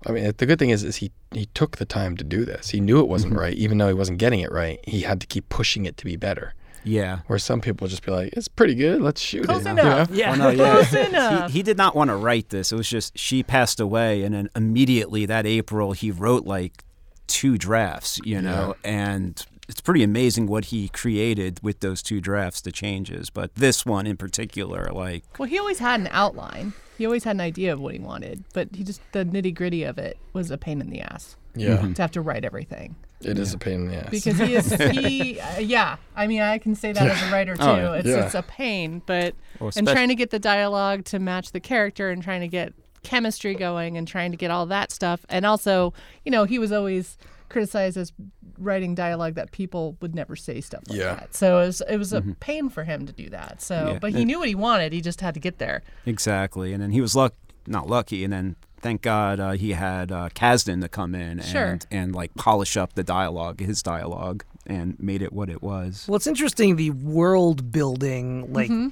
I mean, the good thing is, is he he took the time to do this. He knew it wasn't mm-hmm. right, even though he wasn't getting it right. He had to keep pushing it to be better. yeah. Where some people just be like, "It's pretty good. Let's shoot Close it." you enough. know? Yeah. Well, oh, no, yeah. Close enough. He, he did not want to write this. It was just she passed away, and then immediately that April he wrote like two drafts, you know, and it's pretty amazing what he created with those two drafts, the changes. But this one in particular, like, Well, he always had an outline. He always had an idea of what he wanted, but he just the nitty gritty of it was a pain in the ass Yeah, to have to write everything it is a pain in the ass. because he is he. Uh, yeah, I mean, I can say that as a writer too. Oh, yeah. It's Yeah. it's a pain, but Well, and trying to get the dialogue to match the character and trying to get chemistry going and trying to get all that stuff, and also, you know, he was always criticized as writing dialogue that people would never say stuff like Yeah. that. So it was it was a pain for him to do that. So, Mm-hmm. Yeah. but he knew what he wanted. He just had to get there. exactly. And then he was luck, not lucky, and then thank God uh, he had uh, Kasdan to come in and Sure. and like polish up the dialogue, his dialogue, and made it what it was. Well, it's interesting the world building, like, Mm-hmm.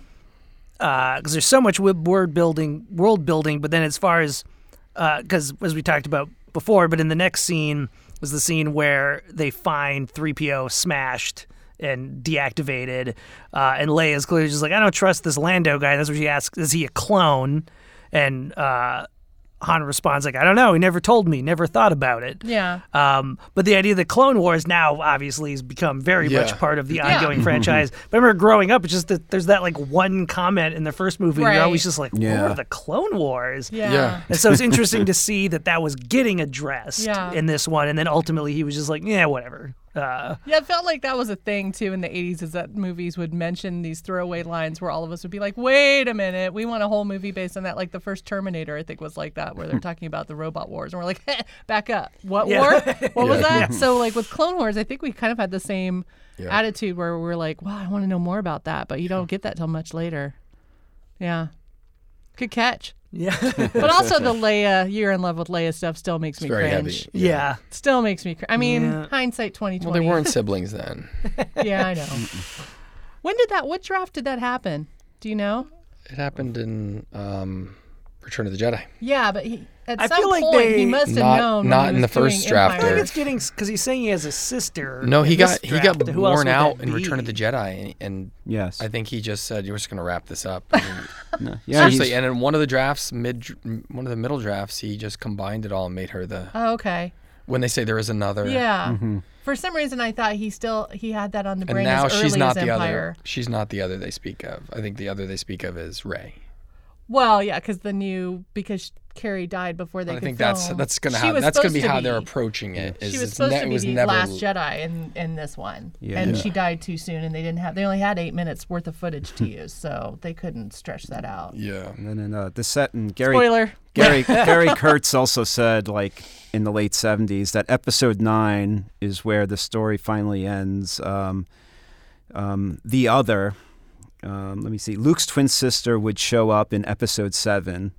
because there's so much word building, world building, but then as far as, because as we talked about before, but in the next scene was the scene where they find 3PO smashed and deactivated, uh, and is clearly just like, I don't trust this Lando guy. That's what she asks. Is he a clone? And uh, Han responds like, I don't know. He never told me. Never thought about it. Yeah. Um, but the idea that Clone Wars now obviously has become very much part of the Yeah. ongoing franchise. But I remember growing up, it's just that there's that like one comment in the first movie. Right. You're always just like, Yeah. "What are the Clone Wars?" Yeah. Yeah. And so it's interesting to see that that was getting addressed Yeah. in this one, and then ultimately he was just like, "Yeah, whatever." Uh, Yeah, it felt like that was a thing too in the 80s is that movies would mention these throwaway lines where all of us would be like, wait a minute, we want a whole movie based on that. Like the first Terminator, I think, was like that, where they're talking about the robot wars. And we're like, back up. What Yeah. war? What was that? So, like with Clone Wars, I think we kind of had the same Yeah. attitude where we're like, wow, I want to know more about that. But you don't get that till much later. Yeah. Good catch. Yeah, But also the Leia, you're in love with Leia stuff still makes me very cringe. heavy. yeah. Still makes me cringe. I mean, Yeah. hindsight 2020. Well, they weren't siblings then. Yeah, I know. when did that? What draft did that happen? Do you know? It happened in um, Return of the Jedi. Yeah, but he at I some feel like point they- he must have Not- known. not in the first doing draft I feel like it's getting because he's saying he has a sister. No, he got he got draft. Worn out that in Return of the Jedi, and, and Yes. I think he just said, "You're just going to wrap this up." And No, yeah. Seriously, and in one of the drafts, mid one of the middle drafts, he just combined it all and made her the. Oh, okay. When they say there is another, Yeah. Mm-hmm. For some reason, I thought he still he had that on the brain. and brain now as she's early not as the Empire. other. She's not the other they speak of. I think the other they speak of is Rey. Well, yeah, because the new because Carrie died before they I could think that's film. that's gonna She have that's gonna be to how they're approaching it. is She was supposed ne- to be was the never last Jedi in in this one, Yeah. and Yeah. she died too soon, and they didn't have they only had eight minutes worth of footage to use, so they couldn't stretch that out. Yeah. and then in uh, the set and Gary Spoiler. Gary Gary Kurtz also said like in the late 70s that episode 9 is where the story finally ends um, um, the other um, let me see Luke's twin sister would show up in episode 7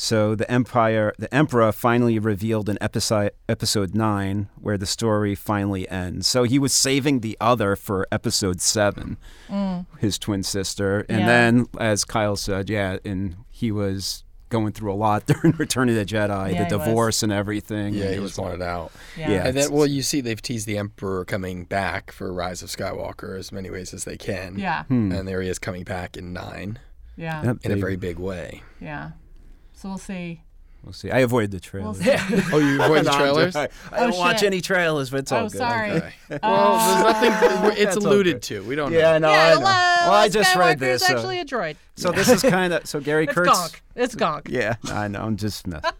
so the empire the emperor finally revealed in episode episode 9 where the story finally ends so he was saving the other for episode 7 mm. his twin sister and Yeah. then as Kyle said yeah and he was going through a lot during Return of the Jedi, Yeah, the he was. divorce and everything. Yeah, and he it was wanted out. Yeah. Yeah. And then, well, you see, they've teased the Emperor coming back for Rise of Skywalker as many ways as they can. Yeah. Hmm. And there he is coming back in nine Yeah. Yep, in a very big way. Yeah. So we'll see. We'll see. I avoid the We'll trailers. see. Oh, you avoid the trailers? I, I Oh, don't watch shit. any trailers, but it's all oh, good. sorry. Okay. Well, there's uh, nothing. It's alluded to. We don't Yeah, know. no, yeah, I know. well, well, I just read this. is so- actually a droid. So this is kind of so Gary It's Kurtz. gonk. It's gonk. Yeah, I know. I'm just messing.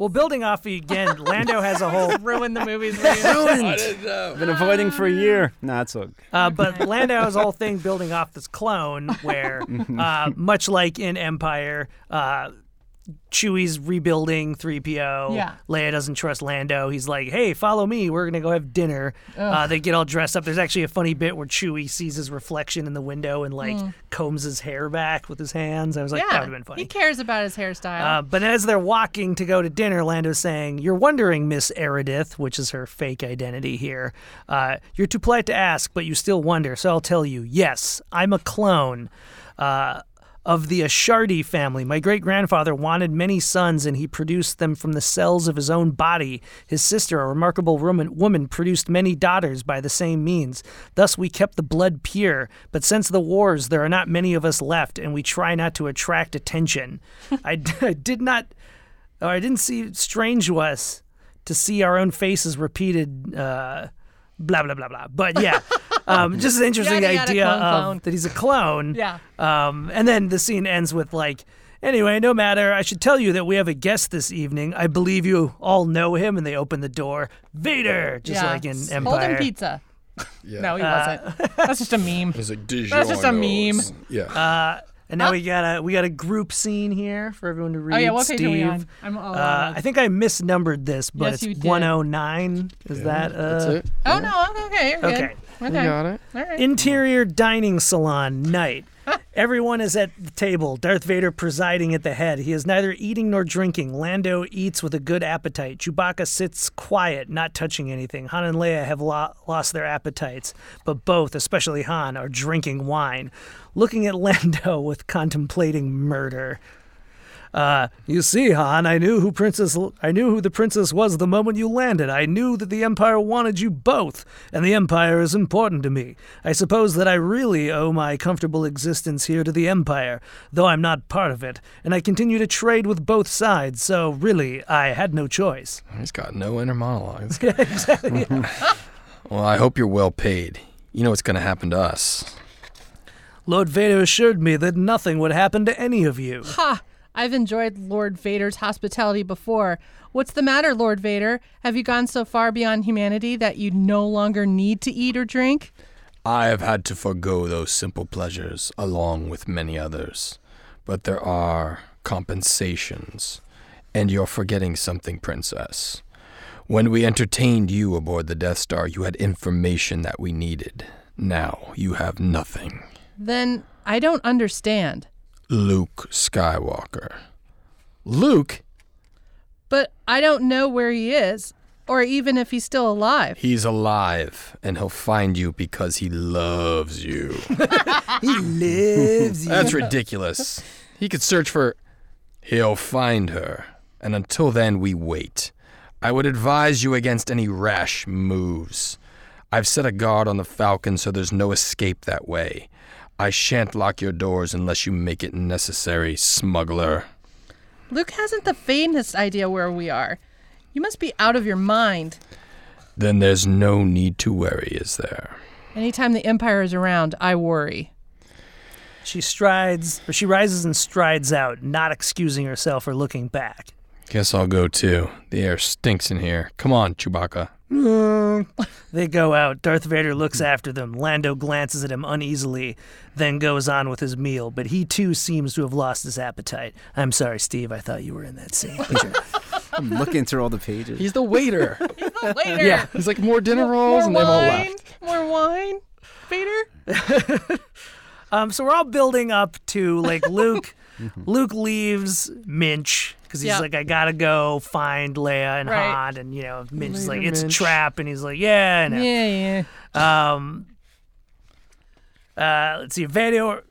Well, building off again, Lando has a whole ruined the movies for you. I didn't. Been avoiding for a year. Nah, it's all good. Uh, but Lando has a whole thing building off this clone where, uh, much like in Empire, uh, Chewie's rebuilding 3PO. Yeah. Leia doesn't trust Lando. He's like, hey, follow me. We're going to go have dinner. Uh, they get all dressed up. There's actually a funny bit where Chewie sees his reflection in the window and, like, combs his hair back with his hands. I was like, that would have been funny. He cares about his hairstyle. Uh, but as they're walking to go to dinner, Lando's saying, You're wondering, Miss Eridith, which is her fake identity here. Uh, you're too polite to ask, but you still wonder, so I'll tell you. Yes, I'm a clone. Uh, of the Ashardi family. My great grandfather wanted many sons, and he produced them from the cells of his own body. His sister, a remarkable woman, woman, produced many daughters by the same means. Thus, we kept the blood pure. But since the wars, there are not many of us left, and we try not to attract attention. I, d- I did not, or I didn't see strange to us to see our own faces repeated. Uh, blah blah blah blah. But yeah, um, just an interesting Yada, yada, idea clone, of clone. that he's a clone. yeah. Um, and then the scene ends with like, anyway, no matter. I should tell you that we have a guest this evening. I believe you all know him. And they open the door. Vader, just yeah. like in Holden Empire. pizza. Yeah. No, he Uh, wasn't. That's just a meme. It's like That's just a meme. Yeah. Uh, and now we got a we got a group scene here for everyone to read. Oh yeah, what page Steve. are we on? I'm all Uh, I think I misnumbered this, but Yes, you it's did. 109. Is that uh, That's it. Oh no, okay, okay, you're good. Okay. You Okay. got it. All right. Interior dining salon night. Everyone is at the table, Darth Vader presiding at the head. He is neither eating nor drinking. Lando eats with a good appetite. Chewbacca sits quiet, not touching anything. Han and Leia have lo- lost their appetites, but both, especially Han, are drinking wine, looking at Lando with contemplating murder. Uh, you see, Han, I knew who Princess I knew who the princess was the moment you landed. I knew that the Empire wanted you both, and the Empire is important to me. I suppose that I really owe my comfortable existence here to the Empire, though I'm not part of it, and I continue to trade with both sides, so really, I had no choice. He's got no inner monologue. exactly. well, I hope you're well paid. You know what's going to happen to us. Lord Vader assured me that nothing would happen to any of you. Ha! I've enjoyed Lord Vader's hospitality before. What's the matter, Lord Vader? Have you gone so far beyond humanity that you no longer need to eat or drink? I have had to forego those simple pleasures, along with many others. But there are compensations. And you're forgetting something, Princess. When we entertained you aboard the Death Star, you had information that we needed. Now you have nothing. Then I don't understand. Luke Skywalker. Luke? But I don't know where he is, or even if he's still alive. He's alive, and he'll find you because he loves you. he lives. That's ridiculous. He could search for. He'll find her, and until then, we wait. I would advise you against any rash moves. I've set a guard on the Falcon so there's no escape that way. I shan't lock your doors unless you make it necessary, smuggler. Luke hasn't the faintest idea where we are. You must be out of your mind. Then there's no need to worry, is there? Anytime the Empire is around, I worry. She strides, or she rises and strides out, not excusing herself or looking back. Guess I'll go too. The air stinks in here. Come on, Chewbacca. They go out. Darth Vader looks after them. Lando glances at him uneasily, then goes on with his meal, but he too seems to have lost his appetite. I'm sorry, Steve. I thought you were in that scene. I'm looking through all the pages. He's the waiter. Later. Yeah. He's like, more dinner More rolls, and they've all wine. left. More wine. Vader? um, so we're all building up to like Luke. Luke leaves Minch because he's Yeah. like, I gotta go find Leia and Right. Han, and you know, Minch is like, Later, it's Minch. a trap, and he's like, yeah, I know. Yeah, yeah. Um, uh, let's see. Vader,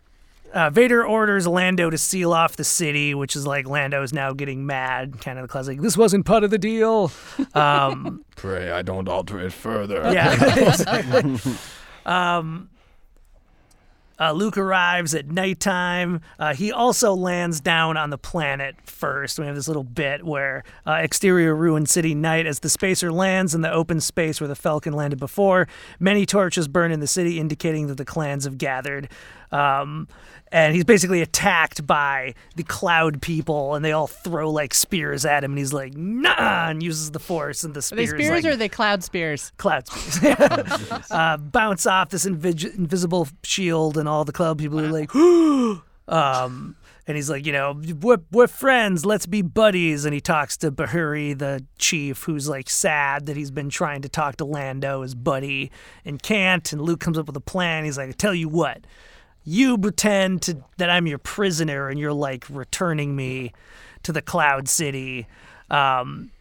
uh, Vader orders Lando to seal off the city, which is like Lando is now getting mad. Kind of the classic. This wasn't part of the deal. Um, Pray I don't alter it further. yeah. um, uh, Luke arrives at nighttime. Uh, he also lands down on the planet first. We have this little bit where uh, exterior ruined city night as the spacer lands in the open space where the Falcon landed before. Many torches burn in the city, indicating that the clans have gathered. Um, and he's basically attacked by the cloud people, and they all throw like spears at him, and he's like, "Nah!" and uses the force, and the Are spears they spears like, or are they cloud spears? cloud spears uh, bounce off this invi- invisible shield, and all the cloud people are like, um, and he's like, you know, we're, we're friends, let's be buddies. And he talks to Bahuri, the chief, who's like sad that he's been trying to talk to Lando, his buddy, and can't. And Luke comes up with a plan. He's like, I tell you what, you pretend to, that I'm your prisoner, and you're like returning me to the Cloud City. Um,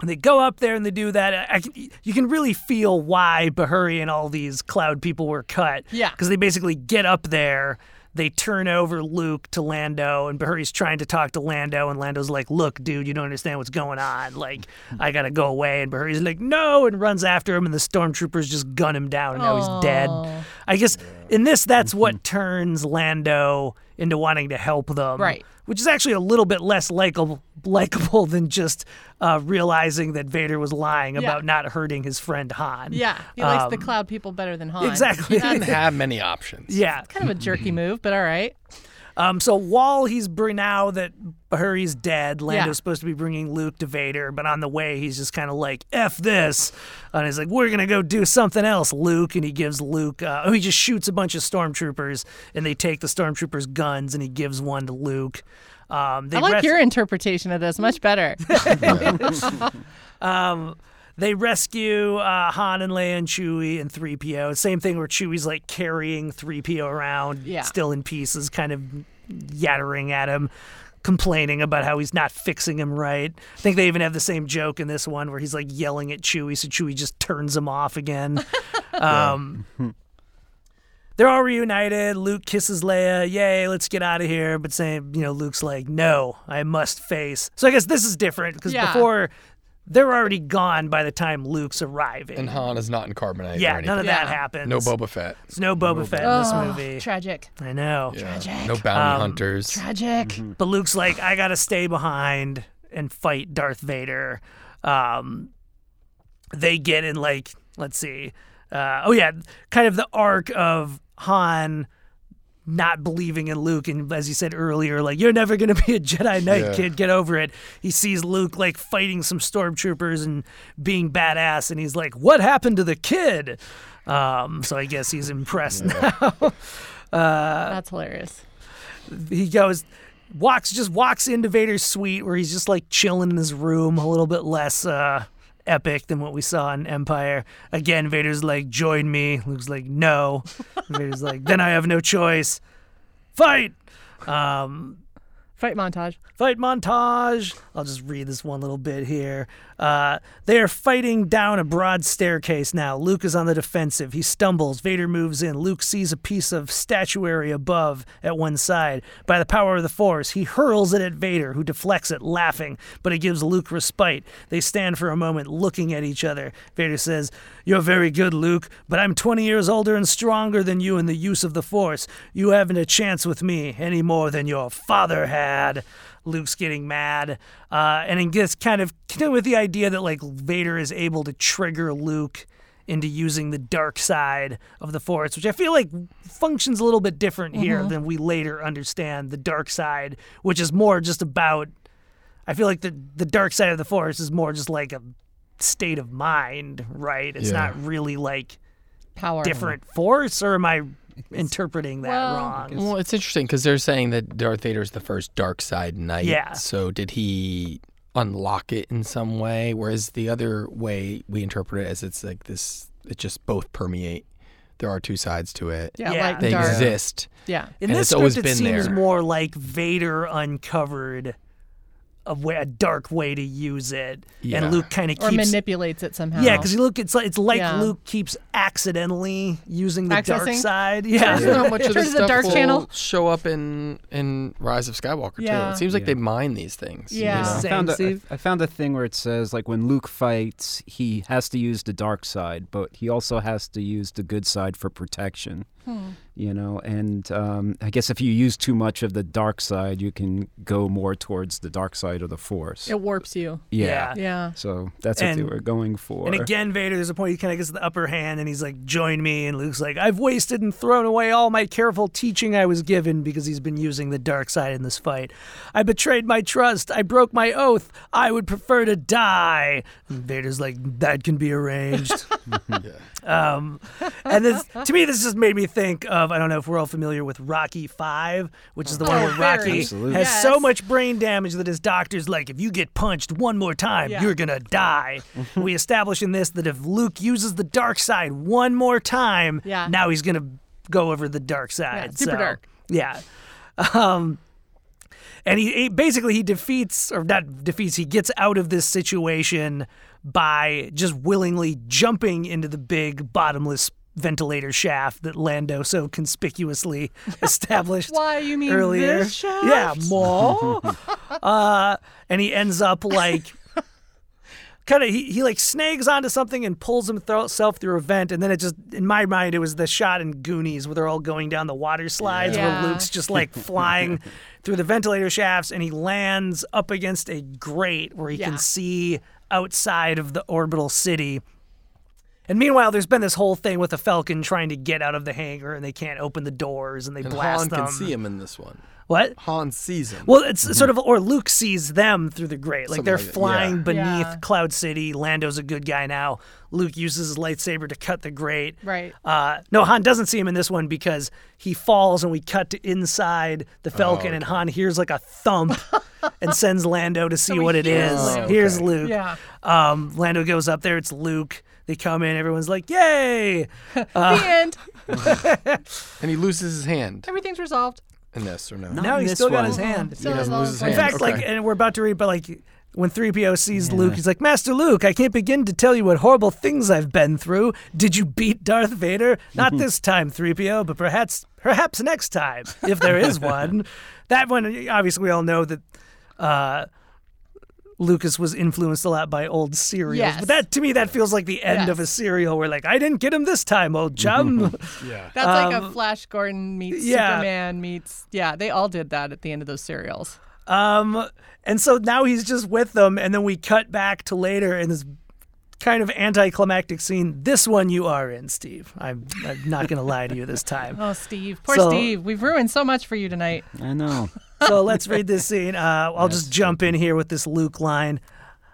and they go up there and they do that. I, you can really feel why Bahuri and all these cloud people were cut. Yeah. Because they basically get up there, they turn over Luke to Lando, and Bahuri's trying to talk to Lando, and Lando's like, "Look, dude, you don't understand what's going on. Like, I gotta go away." And Bahuri's like, "No," and runs after him, and the stormtroopers just gun him down, and now he's dead. I guess in this, that's what turns Lando into wanting to help them. Right. Which is actually a little bit less likable, likable than just uh, realizing that Vader was lying about not hurting his friend Han. Yeah, he likes the Um, cloud people better than Han. Exactly. He Didn't have many options. yeah. It's kind of a jerky move, but all right. Um, so while he's br- now that Bahuri's dead, Lando's Yeah. supposed to be bringing Luke to Vader, but on the way he's just kind of like "f this," and he's like, "We're gonna go do something else, Luke." And he gives Luke, uh, oh, he just shoots a bunch of stormtroopers, and they take the stormtroopers' guns, and he gives one to Luke. Um, they I like rest- your interpretation of this much better. they rescue uh, Han and Leia and Chewie and 3PO. Same thing where Chewie's like carrying 3PO around, Yeah. still in pieces, kind of yattering at him, complaining about how he's not fixing him right. I think they even have the same joke in this one where he's like yelling at Chewie, so Chewie just turns him off again. um, they're all reunited. Luke kisses Leia. Yay, let's get out of here. But saying, you know, Luke's like, no, I must face. So I guess this is different because Yeah. before they're already gone by the time Luke's arriving. And Han is not in carbonite. yeah, or none of anything. that Yeah. happens. No Boba Fett. There's no Boba Fett in Oh, this movie. Tragic. I know. Yeah. Tragic. No bounty Um, hunters. Tragic. But Luke's like, I gotta stay behind and fight Darth Vader. Um, they get in like, let's see, uh, oh yeah, kind of the arc of Han not believing in Luke, and as you said earlier, like you're never gonna be a Jedi Knight, Yeah. kid. Get over it. He sees Luke like fighting some stormtroopers and being badass, and he's like, "What happened to the kid?" Um, so I guess he's impressed now. That's hilarious. he goes walks just walks into Vader's suite where he's just like chilling in his room, a little bit less uh epic than what we saw in Empire. Again, Vader's like, join me. Luke's like, no. Vader's like, then I have no choice. Fight! Um Fight montage. Fight montage. I'll just read this one little bit here. Uh, they are fighting down a broad staircase now. Luke is on the defensive. He stumbles. Vader moves in. Luke sees a piece of statuary above at one side. By the power of the Force, he hurls it at Vader, who deflects it, laughing, but it gives Luke respite. They stand for a moment looking at each other. Vader says, You're very good, Luke, but I'm 20 years older and stronger than you in the use of the Force. You haven't a chance with me any more than your father had. Luke's getting mad, uh, and it gets kind of kind with the idea that like Vader is able to trigger Luke into using the dark side of the Force, which I feel like functions a little bit different here than we later understand the dark side, which is more just about. I feel like the the dark side of the Force is more just like a state of mind, right? It's Yeah. not really like Power. different Force, or am I interpreting that Well, wrong? Well, it's interesting because they're saying that Darth Vader is the first dark side knight. Yeah. So did he unlock it in some way? Whereas the other way we interpret it as it's like this, it just both permeate. There are two sides to it. Yeah, Yeah. like They dark. exist. Yeah. In And this it's always script, it seems there. more like Vader uncovered a way, a dark way to use it, Yeah. and Luke kind of Or keeps. manipulates it somehow. yeah, because Luke, it's like it's like Yeah. Luke keeps accidentally using the dark side. Isn't Yeah, that much of this the stuff dark will channel. show up in in Rise of Skywalker too? It seems like Yeah. they mine these things. you Yeah. know? I found, a, I- I found a thing where it says like when Luke fights, he has to use the dark side, but he also has to use the good side for protection. You know, and um, I guess if you use too much of the dark side, you can go more towards the dark side of the Force. It warps you. yeah. Yeah. So that's what they were going for. and again, Vader. There's a point he kind of gets the upper hand, and he's like, "Join me." And Luke's like, "I've wasted and thrown away all my careful teaching I was given because he's been using the dark side in this fight. I betrayed my trust. I broke my oath. I would prefer to die." And Vader's like, "That can be arranged." Um, and this, to me, this just made me think of I don't know if we're all familiar with Rocky Five, which is the one Oh, where. Rocky Absolutely. has Yes. so much brain damage that his doctor's like, if you get punched one more time, Yeah. you're gonna die. we establish in this that if Luke uses the dark side one more time, Yeah. now he's gonna go over the dark side. super So, dark. Yeah. Um, and he, he basically he defeats or not defeats he gets out of this situation by just willingly jumping into the big bottomless ventilator shaft that Lando so conspicuously established Why you mean earlier. this shaft? Yeah, more. uh, and he ends up like kind of he, he like snags onto something and pulls himself through a vent and then it just in my mind it was the shot in Goonies where they're all going down the water slides Yeah. where Luke's just like flying through the ventilator shafts and he lands up against a grate where he Yeah. can see outside of the orbital city And meanwhile, there's been this whole thing with the Falcon trying to get out of the hangar, and they can't open the doors, and they And blast Han them. Han can see him in this one. What? Han sees him. Well, it's sort of, or Luke sees them through the grate. Like Something they're like flying yeah. beneath Yeah. Cloud City. Lando's a good guy now. Luke uses his lightsaber to cut the grate. Right. Uh, no, Han doesn't see him in this one because he falls and we cut to inside the Oh, Falcon, and Han hears like a thump and sends Lando to see he what it hears is. Luke. Here's Luke. Yeah. Um, Lando goes up there. It's Luke. They come in. Everyone's like, "Yay!" the end. and he loses his hand Everything's resolved. in this, or no? now in he's this still got one. his hand. Still He doesn't has lose all his of In hand. fact, Okay. like, and we're about to read, but like, when 3PO sees Luke, he's like, Master Luke, I can't begin to tell you what horrible things I've been through. Did you beat Darth Vader? Not this time, 3PO, but perhaps perhaps next time, if there is one. that one, obviously, we all know that uh, Lucas was influenced a lot by old serials. Yes. But that, to me, that feels like the end of a Yes. serial where, like, I didn't get him this time, old chum. Yeah. That's like Um, a Flash Gordon meets yeah. Superman meets. Yeah, they all did that at the end of those serials. Um, and so now he's just with them, and then we cut back to later in this kind of anticlimactic scene. This one you are in, Steve. I'm, I'm not going to lie to you this time. Oh, Steve. Poor So- Steve. We've ruined so much for you tonight. I know. So let's read this scene. Uh, I'll just jump in here with this Luke line.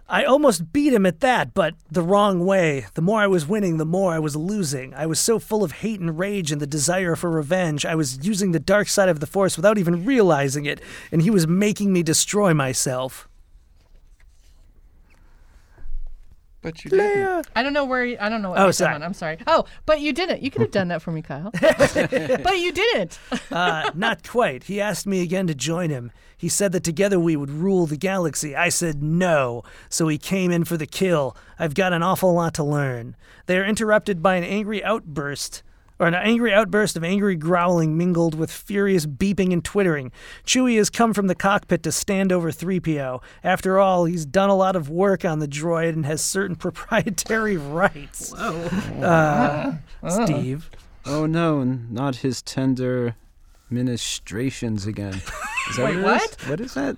I almost beat him at that, but the wrong way. The more I was winning, the more I was losing. I was so full of hate and rage and the desire for revenge. I was using the dark side of the Force without even realizing it, and he was making me destroy myself. But you didn't. I don't know where. You, I don't know what Oh, you're sorry. doing. I'm sorry. Oh, but you didn't. You could have done that for me, Kyle. but you didn't. Uh, not quite. He asked me again to join him. He said that together we would rule the galaxy. I said no, so he came in for the kill. I've got an awful lot to learn. They are interrupted by an angry outburst, or an angry outburst of angry growling mingled with furious beeping and twittering. Chewie has come from the cockpit to stand over 3PO. After all, he's done a lot of work on the droid and has certain proprietary rights. Uh, Steve. Oh no, not his tender ministrations again. Is that Wait, what? it what? is? What is that?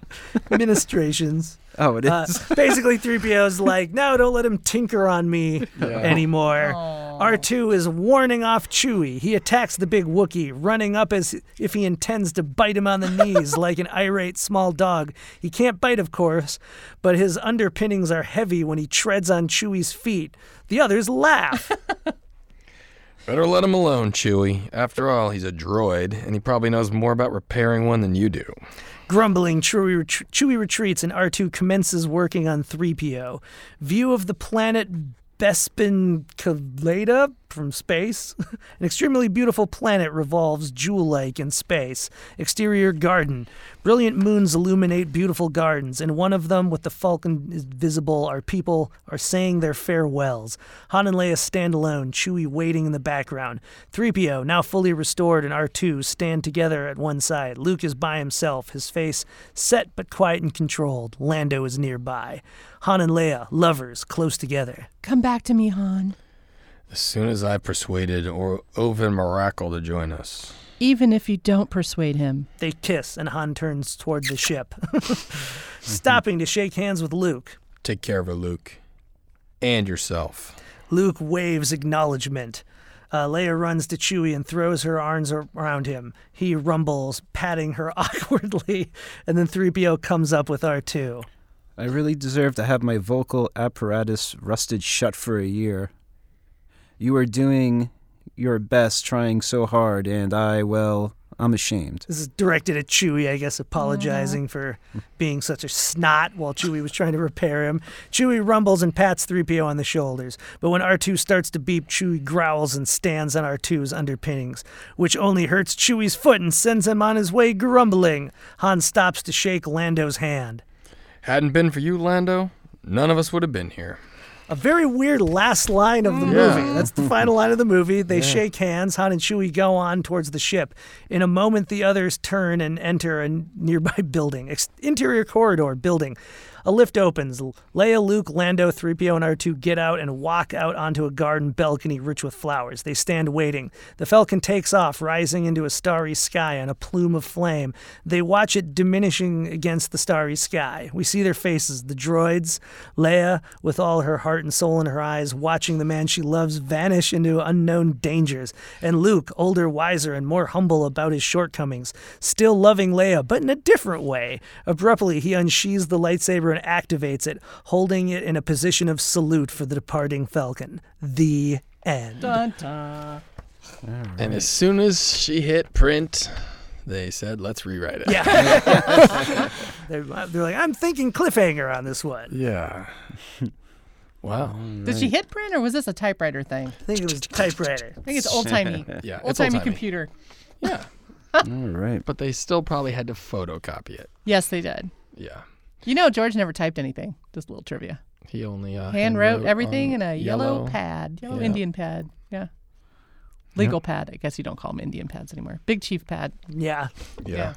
Ministrations. Oh, it is. Uh, basically, 3PO's like, no, don't let him tinker on me anymore. R2 is warning off Chewie. He attacks the big Wookiee, running up as if he intends to bite him on the knees like an irate small dog. He can't bite, of course, but his underpinnings are heavy when he treads on Chewie's feet. The others laugh. Better let him alone, Chewie. After all, he's a droid, and he probably knows more about repairing one than you do. Grumbling, Chewie, ret- Chewie retreats and R2 commences working on 3PO. View of the planet Bespin Kaleda from space. An extremely beautiful planet revolves jewel like in space. Exterior garden. Brilliant moons illuminate beautiful gardens. In one of them, with the falcon is visible, our people are saying their farewells. Han and Leia stand alone, Chewie waiting in the background. 3PO, now fully restored, and R2 stand together at one side. Luke is by himself, his face set but quiet and controlled. Lando is nearby. Han and Leia, lovers, close together. Come back to me, Han. As soon as I persuaded or Ovan Marekal to join us. Even if you don't persuade him. They kiss, and Han turns toward the ship, stopping to shake hands with Luke. Take care of her, Luke. And yourself. Luke waves acknowledgement. Uh, Leia runs to Chewie and throws her arms ar- around him. He rumbles, patting her awkwardly, and then 3PO comes up with R2. I really deserve to have my vocal apparatus rusted shut for a year. You are doing your best, trying so hard, and I, well, I'm ashamed. This is directed at Chewie, I guess, apologizing for being such a snot while Chewie was trying to repair him. Chewie rumbles and pats 3PO on the shoulders, but when R2 starts to beep, Chewie growls and stands on R2's underpinnings, which only hurts Chewie's foot and sends him on his way grumbling. Han stops to shake Lando's hand. Hadn't been for you, Lando, none of us would have been here. A very weird last line of the movie. That's the final line of the movie. They shake hands. Han and Chewie go on towards the ship. In a moment, the others turn and enter a nearby building, ex- interior corridor building. A lift opens. Leia, Luke, Lando, 3PO, and R2 get out and walk out onto a garden balcony rich with flowers. They stand waiting. The Falcon takes off, rising into a starry sky on a plume of flame. They watch it diminishing against the starry sky. We see their faces, the droids, Leia, with all her heart and soul in her eyes, watching the man she loves vanish into unknown dangers, and Luke, older, wiser, and more humble about his shortcomings, still loving Leia, but in a different way. Abruptly, he unsheathes the lightsaber and activates it, holding it in a position of salute for the departing Falcon. The end. Dun, dun. And as soon as she hit print, they said, "Let's rewrite it." Yeah. they're, uh, they're like, I'm thinking cliffhanger on this one. Yeah. wow. Did she hit print or was this a typewriter thing? I think it was typewriter. I think it's old timey. Yeah. Timey old-timey. computer. Yeah. All right. But they still probably had to photocopy it. Yes, they did. Yeah. You know, George never typed anything. Just a little trivia. He only uh, Hand wrote everything in a yellow, pad, yellow Yeah. Indian pad. Yeah. Legal pad. I guess you don't call them Indian pads anymore. Big chief pad. Yeah. Yeah.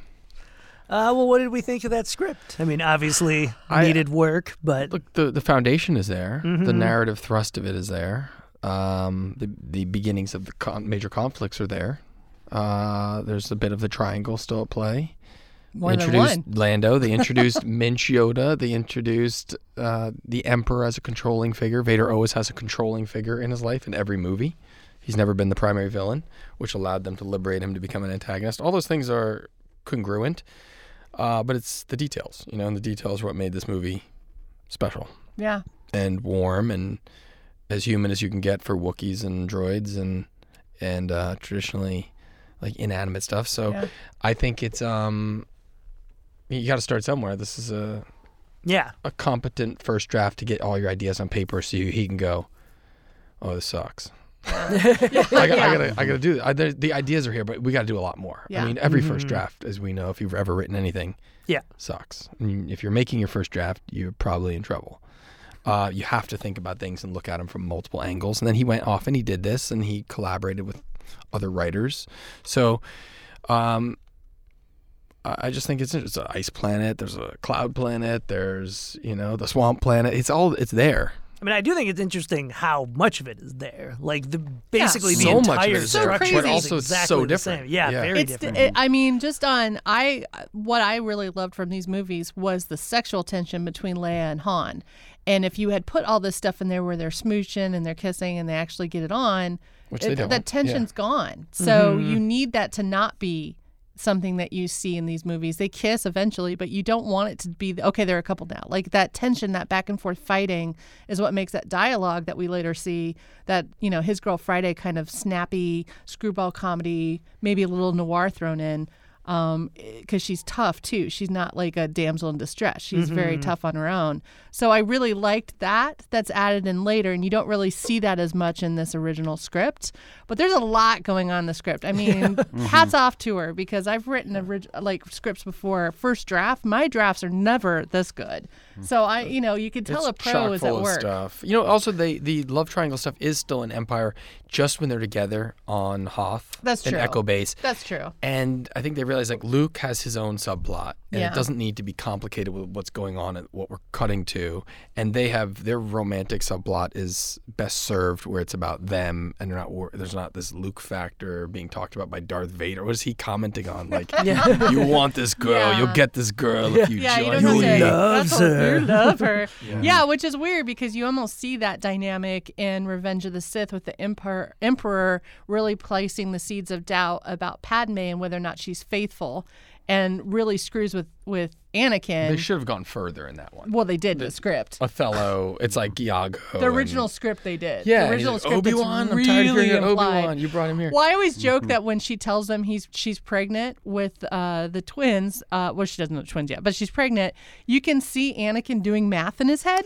Uh, well, what did we think of that script? I mean, obviously I- needed work, but Look, the the foundation is there. The Mhm. narrative thrust of it is there. Um, the the beginnings of the con- major conflicts are there. Uh, there's a bit of the triangle still at play. More they introduced. Lando. They introduced Minch Yoda. They introduced uh, the Emperor as a controlling figure. Vader always has a controlling figure in his life in every movie. He's never been the primary villain, which allowed them to liberate him to become an antagonist. All those things are congruent, uh, but it's the details, you know, and the details are what made this movie special Yeah. and warm and as human as you can get for Wookiees and droids and and uh, traditionally like inanimate stuff. So Yeah. I think it's um you got to start somewhere. This is a yeah. a competent first draft to get all your ideas on paper so you, he can go, oh, this sucks. I, got, I gotta, I gotta do that. I, there, the ideas are here, but we got to do a lot more. Yeah. I mean, every first draft, as we know, if you've ever written anything, Yeah. sucks. I mean, if you're making your first draft, you're probably in trouble. Uh, you have to think about things and look at them from multiple angles. And then he went off and he did this, and he collaborated with other writers. So, um, I I just think it's it's an ice planet. There's a cloud planet. There's you know the swamp planet. It's all it's there. I mean, I do think it's interesting how much of it is there. Like the basically the so much of entire it is there, structure but is also it's exactly so the different. same. Yeah, Yeah. very it's different. it, I mean, just on I what I really loved from these movies was the sexual tension between Leia and Han. And if you had put all this stuff in there where they're smooching and they're kissing and they actually get it on, Which they don't, that yeah. tension's gone. So Mm-hmm. you need that to not be something that you see in these movies. They kiss eventually, but you don't want it to be okay. They're a couple now. Like that tension, that back and forth fighting, is what makes that dialogue that we later see. That you know, his girl Friday kind of snappy screwball comedy, maybe a little noir thrown in. Um, because she's tough too. She's not like a damsel in distress. She's very tough on her own. So I really liked that. That's added in later, and you don't really see that as much in this original script. But there's a lot going on in the script. I mean, mm-hmm. hats off to her because I've written orig- like scripts before. First draft, my drafts are never this good. Mm-hmm. So I, you know, you could tell It's a pro is at work. stuff. You know, also the the love triangle stuff is still in Empire, just when they're together on Hoth That's and true. Echo Base. That's true. And I think they realize like Luke has his own subplot, and Yeah. it doesn't need to be complicated with what's going on and what we're cutting to. And they have their romantic subplot is best served where it's about them, and they're not there's not this Luke factor being talked about by Darth Vader. What is he commenting on? Like, you want this girl, Yeah. you'll get this girl if you Yeah, you join don't You have me. to. loves her. You love her. yeah. which is weird because you almost see that dynamic in Revenge of the Sith with the emperor, emperor really placing the seeds of doubt about Padme and whether or not she's faithful, and really screws with with Anakin. They should have gone further in that one. well, they did in the script. Othello, it's like Iago. The original and- script they did. yeah, the original like, script Obi-Wan, I'm really tired of hearing. Obi-Wan, you brought him here. Well, I always joke that when she tells them he's she's pregnant with uh, the twins, uh, well, she doesn't know the twins yet, but she's pregnant. You can see Anakin doing math in his head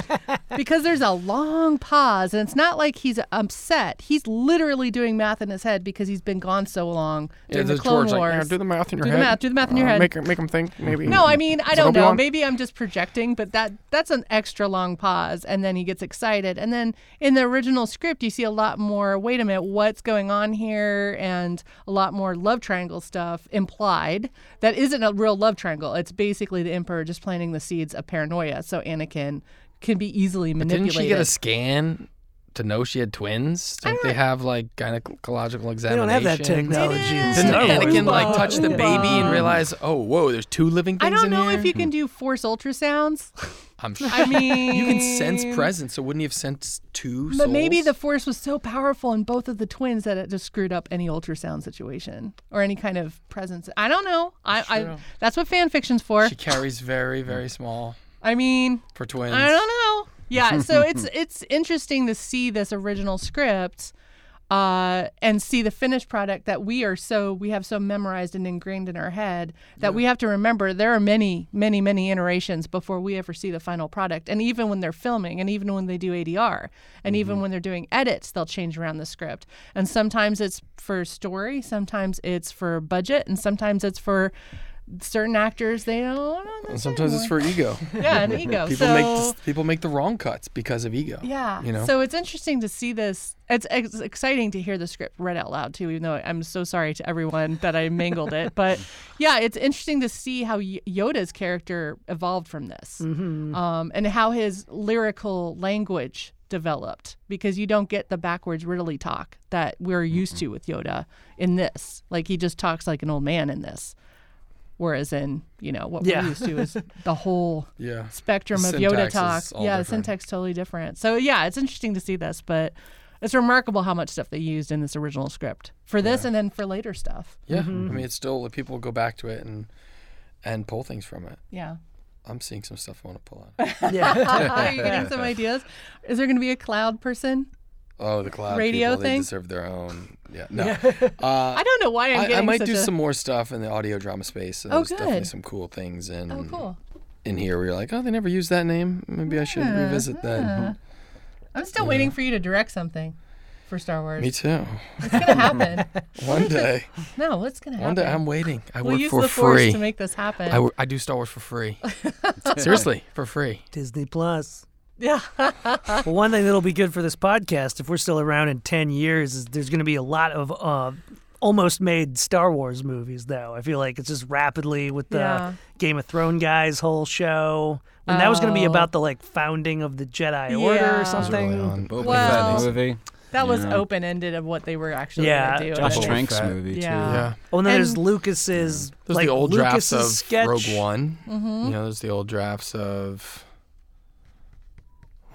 because there's a long pause, and it's not like he's upset. He's literally doing math in his head because he's been gone so long Yeah, during the Clone George Wars. like, "Yeah, do the math in your Do the math- do the math in your Uh, head." Make, make him think, maybe. no, No, I mean, I don't know. Obi-Wan? Maybe I'm just projecting, but that that's an extra long pause and then he gets excited. And then in the original script you see a lot more, wait a minute, what's going on here and a lot more love triangle stuff implied. That isn't a real love triangle. It's basically the emperor just planting the seeds of paranoia so Anakin can be easily manipulated. Didn't manipulated. she get a scan to know she had twins? Don't they have like gynecological They examination? don't have that technology Didn't do. Star Wars. Anakin like touch the baby and realize, oh, whoa, there's two living things? I don't in know here? if you can do force ultrasounds. I'm sure. I mean, you can sense presence, so wouldn't you have sensed two But maybe the force was so powerful in both of the twins that it just screwed up any ultrasound situation or any kind of presence. I don't know. I, I that's what fan fiction's for. She carries very, very small I mean, for twins. I don't know. Yeah, so it's it's interesting to see this original script uh, and see the finished product that we are so we have so memorized and ingrained in our head that we have to remember there are many many many iterations before we ever see the final product. And even when they're filming and even when they do ADR and even when they're doing edits they'll change around the script. And sometimes it's for story sometimes it's for budget and sometimes it's for certain actors they don't know And this sometimes it's for ego. yeah an ego People so make this, people make the wrong cuts because of ego. yeah. you know. So it's interesting to see this. It's, it's exciting to hear the script read out loud too, even though I'm so sorry to everyone that I mangled it. But yeah, it's interesting to see how Yoda's character evolved from this, um, and how his lyrical language developed because you don't get the backwards riddly talk that we're used to with Yoda in this. Like he just talks like an old man in this. Whereas in, you know, what Yeah. we're used to is the whole Yeah. spectrum of Yoda is talk. all Yeah, the different. syntax totally different. So yeah, it's interesting to see this, but it's remarkable how much stuff they used in this original script for this and then for later stuff. Yeah. Mm-hmm. I mean, it's still people go back to it and and pull things from it. Yeah. I'm seeing some stuff I want to pull out. Yeah. Are you getting some ideas? Is there going to be a cloud person? Oh, the cloud Radio people, thing? they deserve their own. Yeah. No. Uh, I don't know why I'm I, getting I might such do a... some more stuff in the audio drama space. So Oh, there's definitely some cool things in Oh, cool. in here where you're like, oh, they never used that name. Maybe I should Yeah, revisit that. I'm still waiting for you to direct something for Star Wars. Me too. It's going to happen. One day. no, it's going to happen. One day. I'm waiting. I we'll work use for the force free. to make this happen. I, w- I do Star Wars for free. Seriously, for free. Disney Plus. Yeah. Well, one thing that'll be good for this podcast, if we're still around in 10 years, is there's going to be a lot of uh, almost made Star Wars movies, though. I feel like it's just rapidly with the Yeah. Game of Thrones guys' whole show. And that was going to be Oh. about the like founding of the Jedi Order or It was something. Really on- Boba Well- movie. That was Yeah. open ended of what they were actually Yeah, going to do. Josh And then- Trank's Fett. movie too. Yeah. Yeah. Oh, and then there's And- Lucas's There's like the old Lucas's drafts of sketch. Rogue One. Mm-hmm. You know, there's the old drafts of.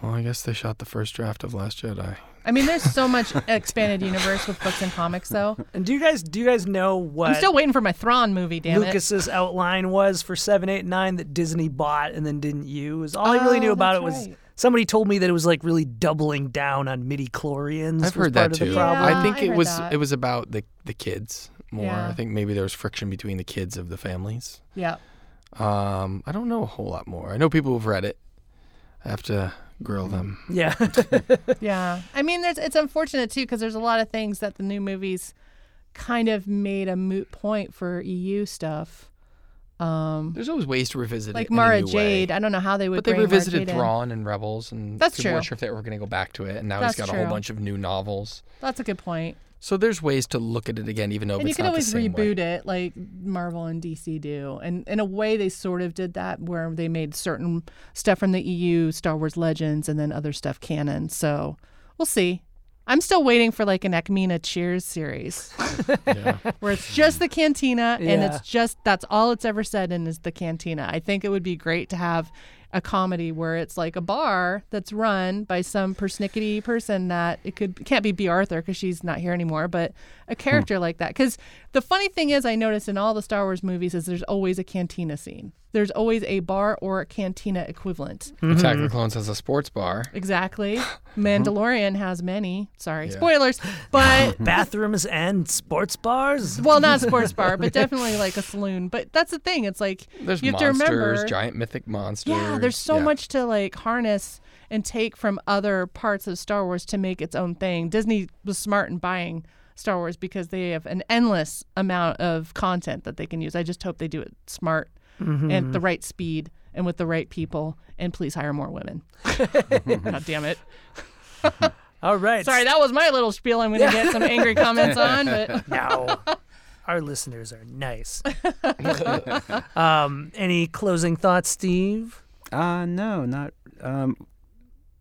Well, I guess they shot the first draft of Last Jedi. I mean, there's so much expanded universe with books and comics, though. And do you guys do you guys know what I'm still waiting for my Thrawn movie. Damn it! Lucas's outline was for seven, eight, nine that Disney bought and then didn't use? All I really knew Oh, about it was right. somebody told me that it was like really doubling down on midi chlorians. I've was heard part that of too. the problem. Yeah, I think I it was that. it was about the the kids more. Yeah. I think maybe there was friction between the kids of the families. Yeah. Um, I don't know a whole lot more. I know people who've read it. I have to grill them. Yeah. Yeah. I mean, there's it's unfortunate too because there's a lot of things that the new movies kind of made a moot point for EU stuff. Um, There's always ways to revisit like it. in a Mara new way. Jade. I don't know how they would. But they bring Mara revisited Jade in. Thrawn and Rebels, and That's people weren't true. sure if they were going to go back to it. And now That's he's got a whole bunch of new novels. That's a good point. So there's ways to look at it again, even though and you it's can not always the same way. reboot it like Marvel and DC do. And in a way, they sort of did that where they made certain stuff from the EU, Star Wars Legends, and then other stuff canon. So we'll see. I'm still waiting for like an Acmina Cheers series Yeah. where it's just the cantina and Yeah. it's just that's all it's ever said and is the cantina. I think it would be great to have a comedy where it's like a bar that's run by some persnickety person that it could can't be Bea Arthur because she's not here anymore, but a hmm. character like that. Because the funny thing is, I notice in all the Star Wars movies is there's always a cantina scene. There's always a bar or a cantina equivalent. Mm-hmm. Attack of the Clones has a sports bar. Exactly. Mm-hmm. Mandalorian has many. Sorry, Yeah. spoilers, but Bathrooms and sports bars. well, not a sports bar, but definitely like a saloon. But that's the thing. It's like There's you have to remember. giant mythic monsters. yeah, there's so Yeah. much to like harness and take from other parts of Star Wars to make its own thing. Disney was smart in buying Star Wars because they have an endless amount of content that they can use. I just hope they do it smart and the right speed and with the right people. And please hire more women. God damn it. All right. Sorry, that was my little spiel. I'm going to get some angry comments on, but No. Our listeners are nice. um, any closing thoughts, Steve? Uh no, not um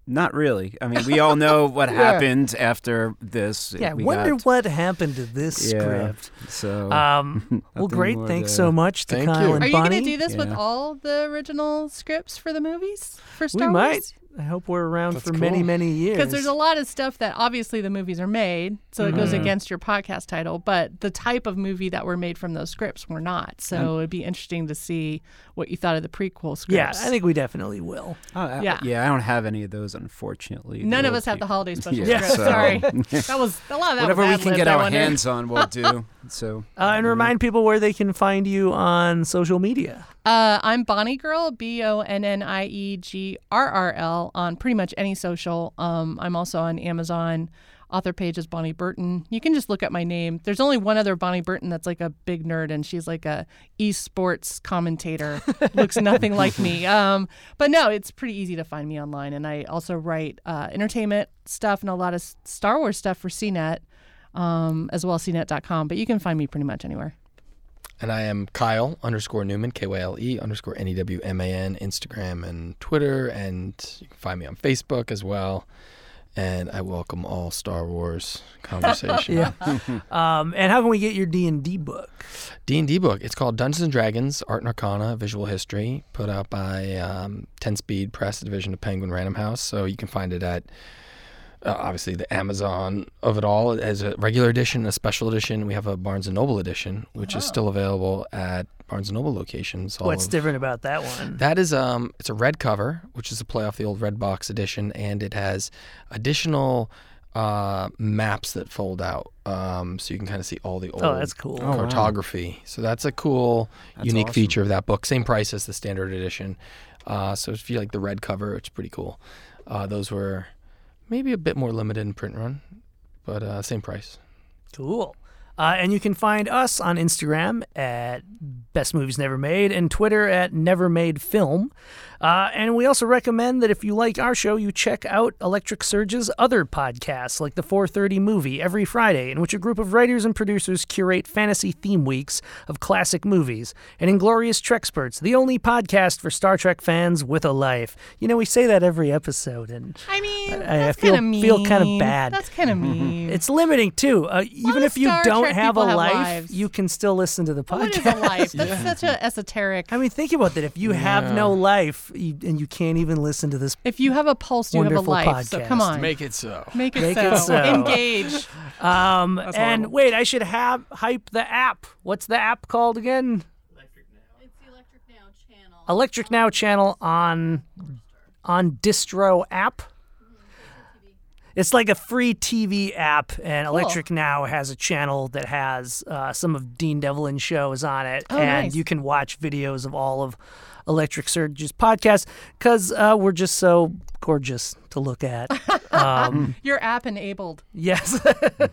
not really. I mean, we all know what happened after this. Yeah, we wonder got, what happened to this yeah, script. So Um, well, great. Thanks to- so much to Thank Kyle you. and are you going to do this with all the original scripts for the movies for we Star might. Wars? I hope we're around That's for many, cool. many years. Because there's a lot of stuff that obviously the movies are made, so it goes Mm-hmm. against your podcast title, but the type of movie that were made from those scripts were not. So it'd be interesting to see what you thought of the prequel scripts. yeah. I think we definitely will. Oh, I- Yeah. yeah, I don't have any of those, unfortunately. None of They'll us have the holiday special Yeah, script. so- Sorry. That was a lot of that Whatever was we can get I our wonder. hands on, we'll do. So Uh, and remind people where they can find you on social media. Uh, I'm Bonnie Grrl, B O N N I E G R R L, on pretty much any social. Um, I'm also on Amazon. Author page is Bonnie Burton. You can just look at my name. There's only one other Bonnie Burton that's like a big nerd, and she's like a esports commentator. Looks nothing like me. Um, but no, it's pretty easy to find me online. And I also write uh, entertainment stuff and a lot of Star Wars stuff for CNET, um, as well as CNET.com. But you can find me pretty much anywhere. And I am Kyle underscore Newman, K Y L E underscore N E W M A N, Instagram and Twitter. And you can find me on Facebook as well. And I welcome all Star Wars conversation. Yeah. um, and how can we get your D and D book? D&D book. It's called Dungeons and Dragons: Art and Arcana: Visual History, put out by um, Ten Speed Press, a division of Penguin Random House. So you can find it at uh, obviously the Amazon of it all as a regular edition, a special edition. We have a Barnes and Noble edition, which is still available at Barnes and Noble locations. all What's of- different about that one? That is um, it's a red cover, which is a play off the old red box edition, and it has additional uh, maps that fold out, um, so you can kind of see all the old Oh, that's cool. Oh, wow. cartography. So that's a cool, That's unique awesome. feature of that book. Same price as the standard edition. Uh, so if you like the red cover, it's pretty cool. Uh, those were maybe a bit more limited in print run, but uh, same price. Cool. Uh, and you can find us on Instagram at Best Movies Never Made and Twitter at Never Made Film. Uh, and we also recommend that if you like our show, you check out Electric Surge's other podcasts, like the 430 Movie every Friday, in which a group of writers and producers curate fantasy theme weeks of classic movies, and Inglorious Treksperts, the only podcast for Star Trek fans with a life. You know, we say that every episode, and I mean, I- I feel- kind of mean. feel kinda bad. That's kind of mean. it's limiting too. Uh, even if you Star don't Trek have a people have life, lives. you can still listen to the podcast. What is a life? That's such an esoteric. I mean, think about that. If you have no life you, and you can't even listen to this, If you have a pulse, you have a Wonderful life. So come on, Make it so. make it, Make so. it so. Engage. um, That's and horrible. wait, I should have hype the app. What's the app called again? Electric Now. It's the Electric Now channel. Electric Now channel on on Distro app. It's like a free TV app, and Electric Now has a channel that has uh, some of Dean Devlin shows on it, Oh, and nice. you can watch videos of all of Electric Surge's podcast because uh, we're just so gorgeous to look at. Um, Your app enabled. Yes.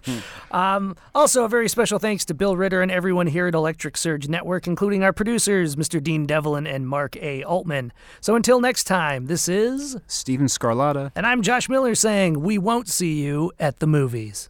um, also, a very special thanks to Bill Ritter and everyone here at Electric Surge Network, including our producers, Mr. Dean Devlin and Mark A. Altman. So until next time, this is, Steven Scarlatta. and I'm Josh Miller saying, we won't see you at the movies.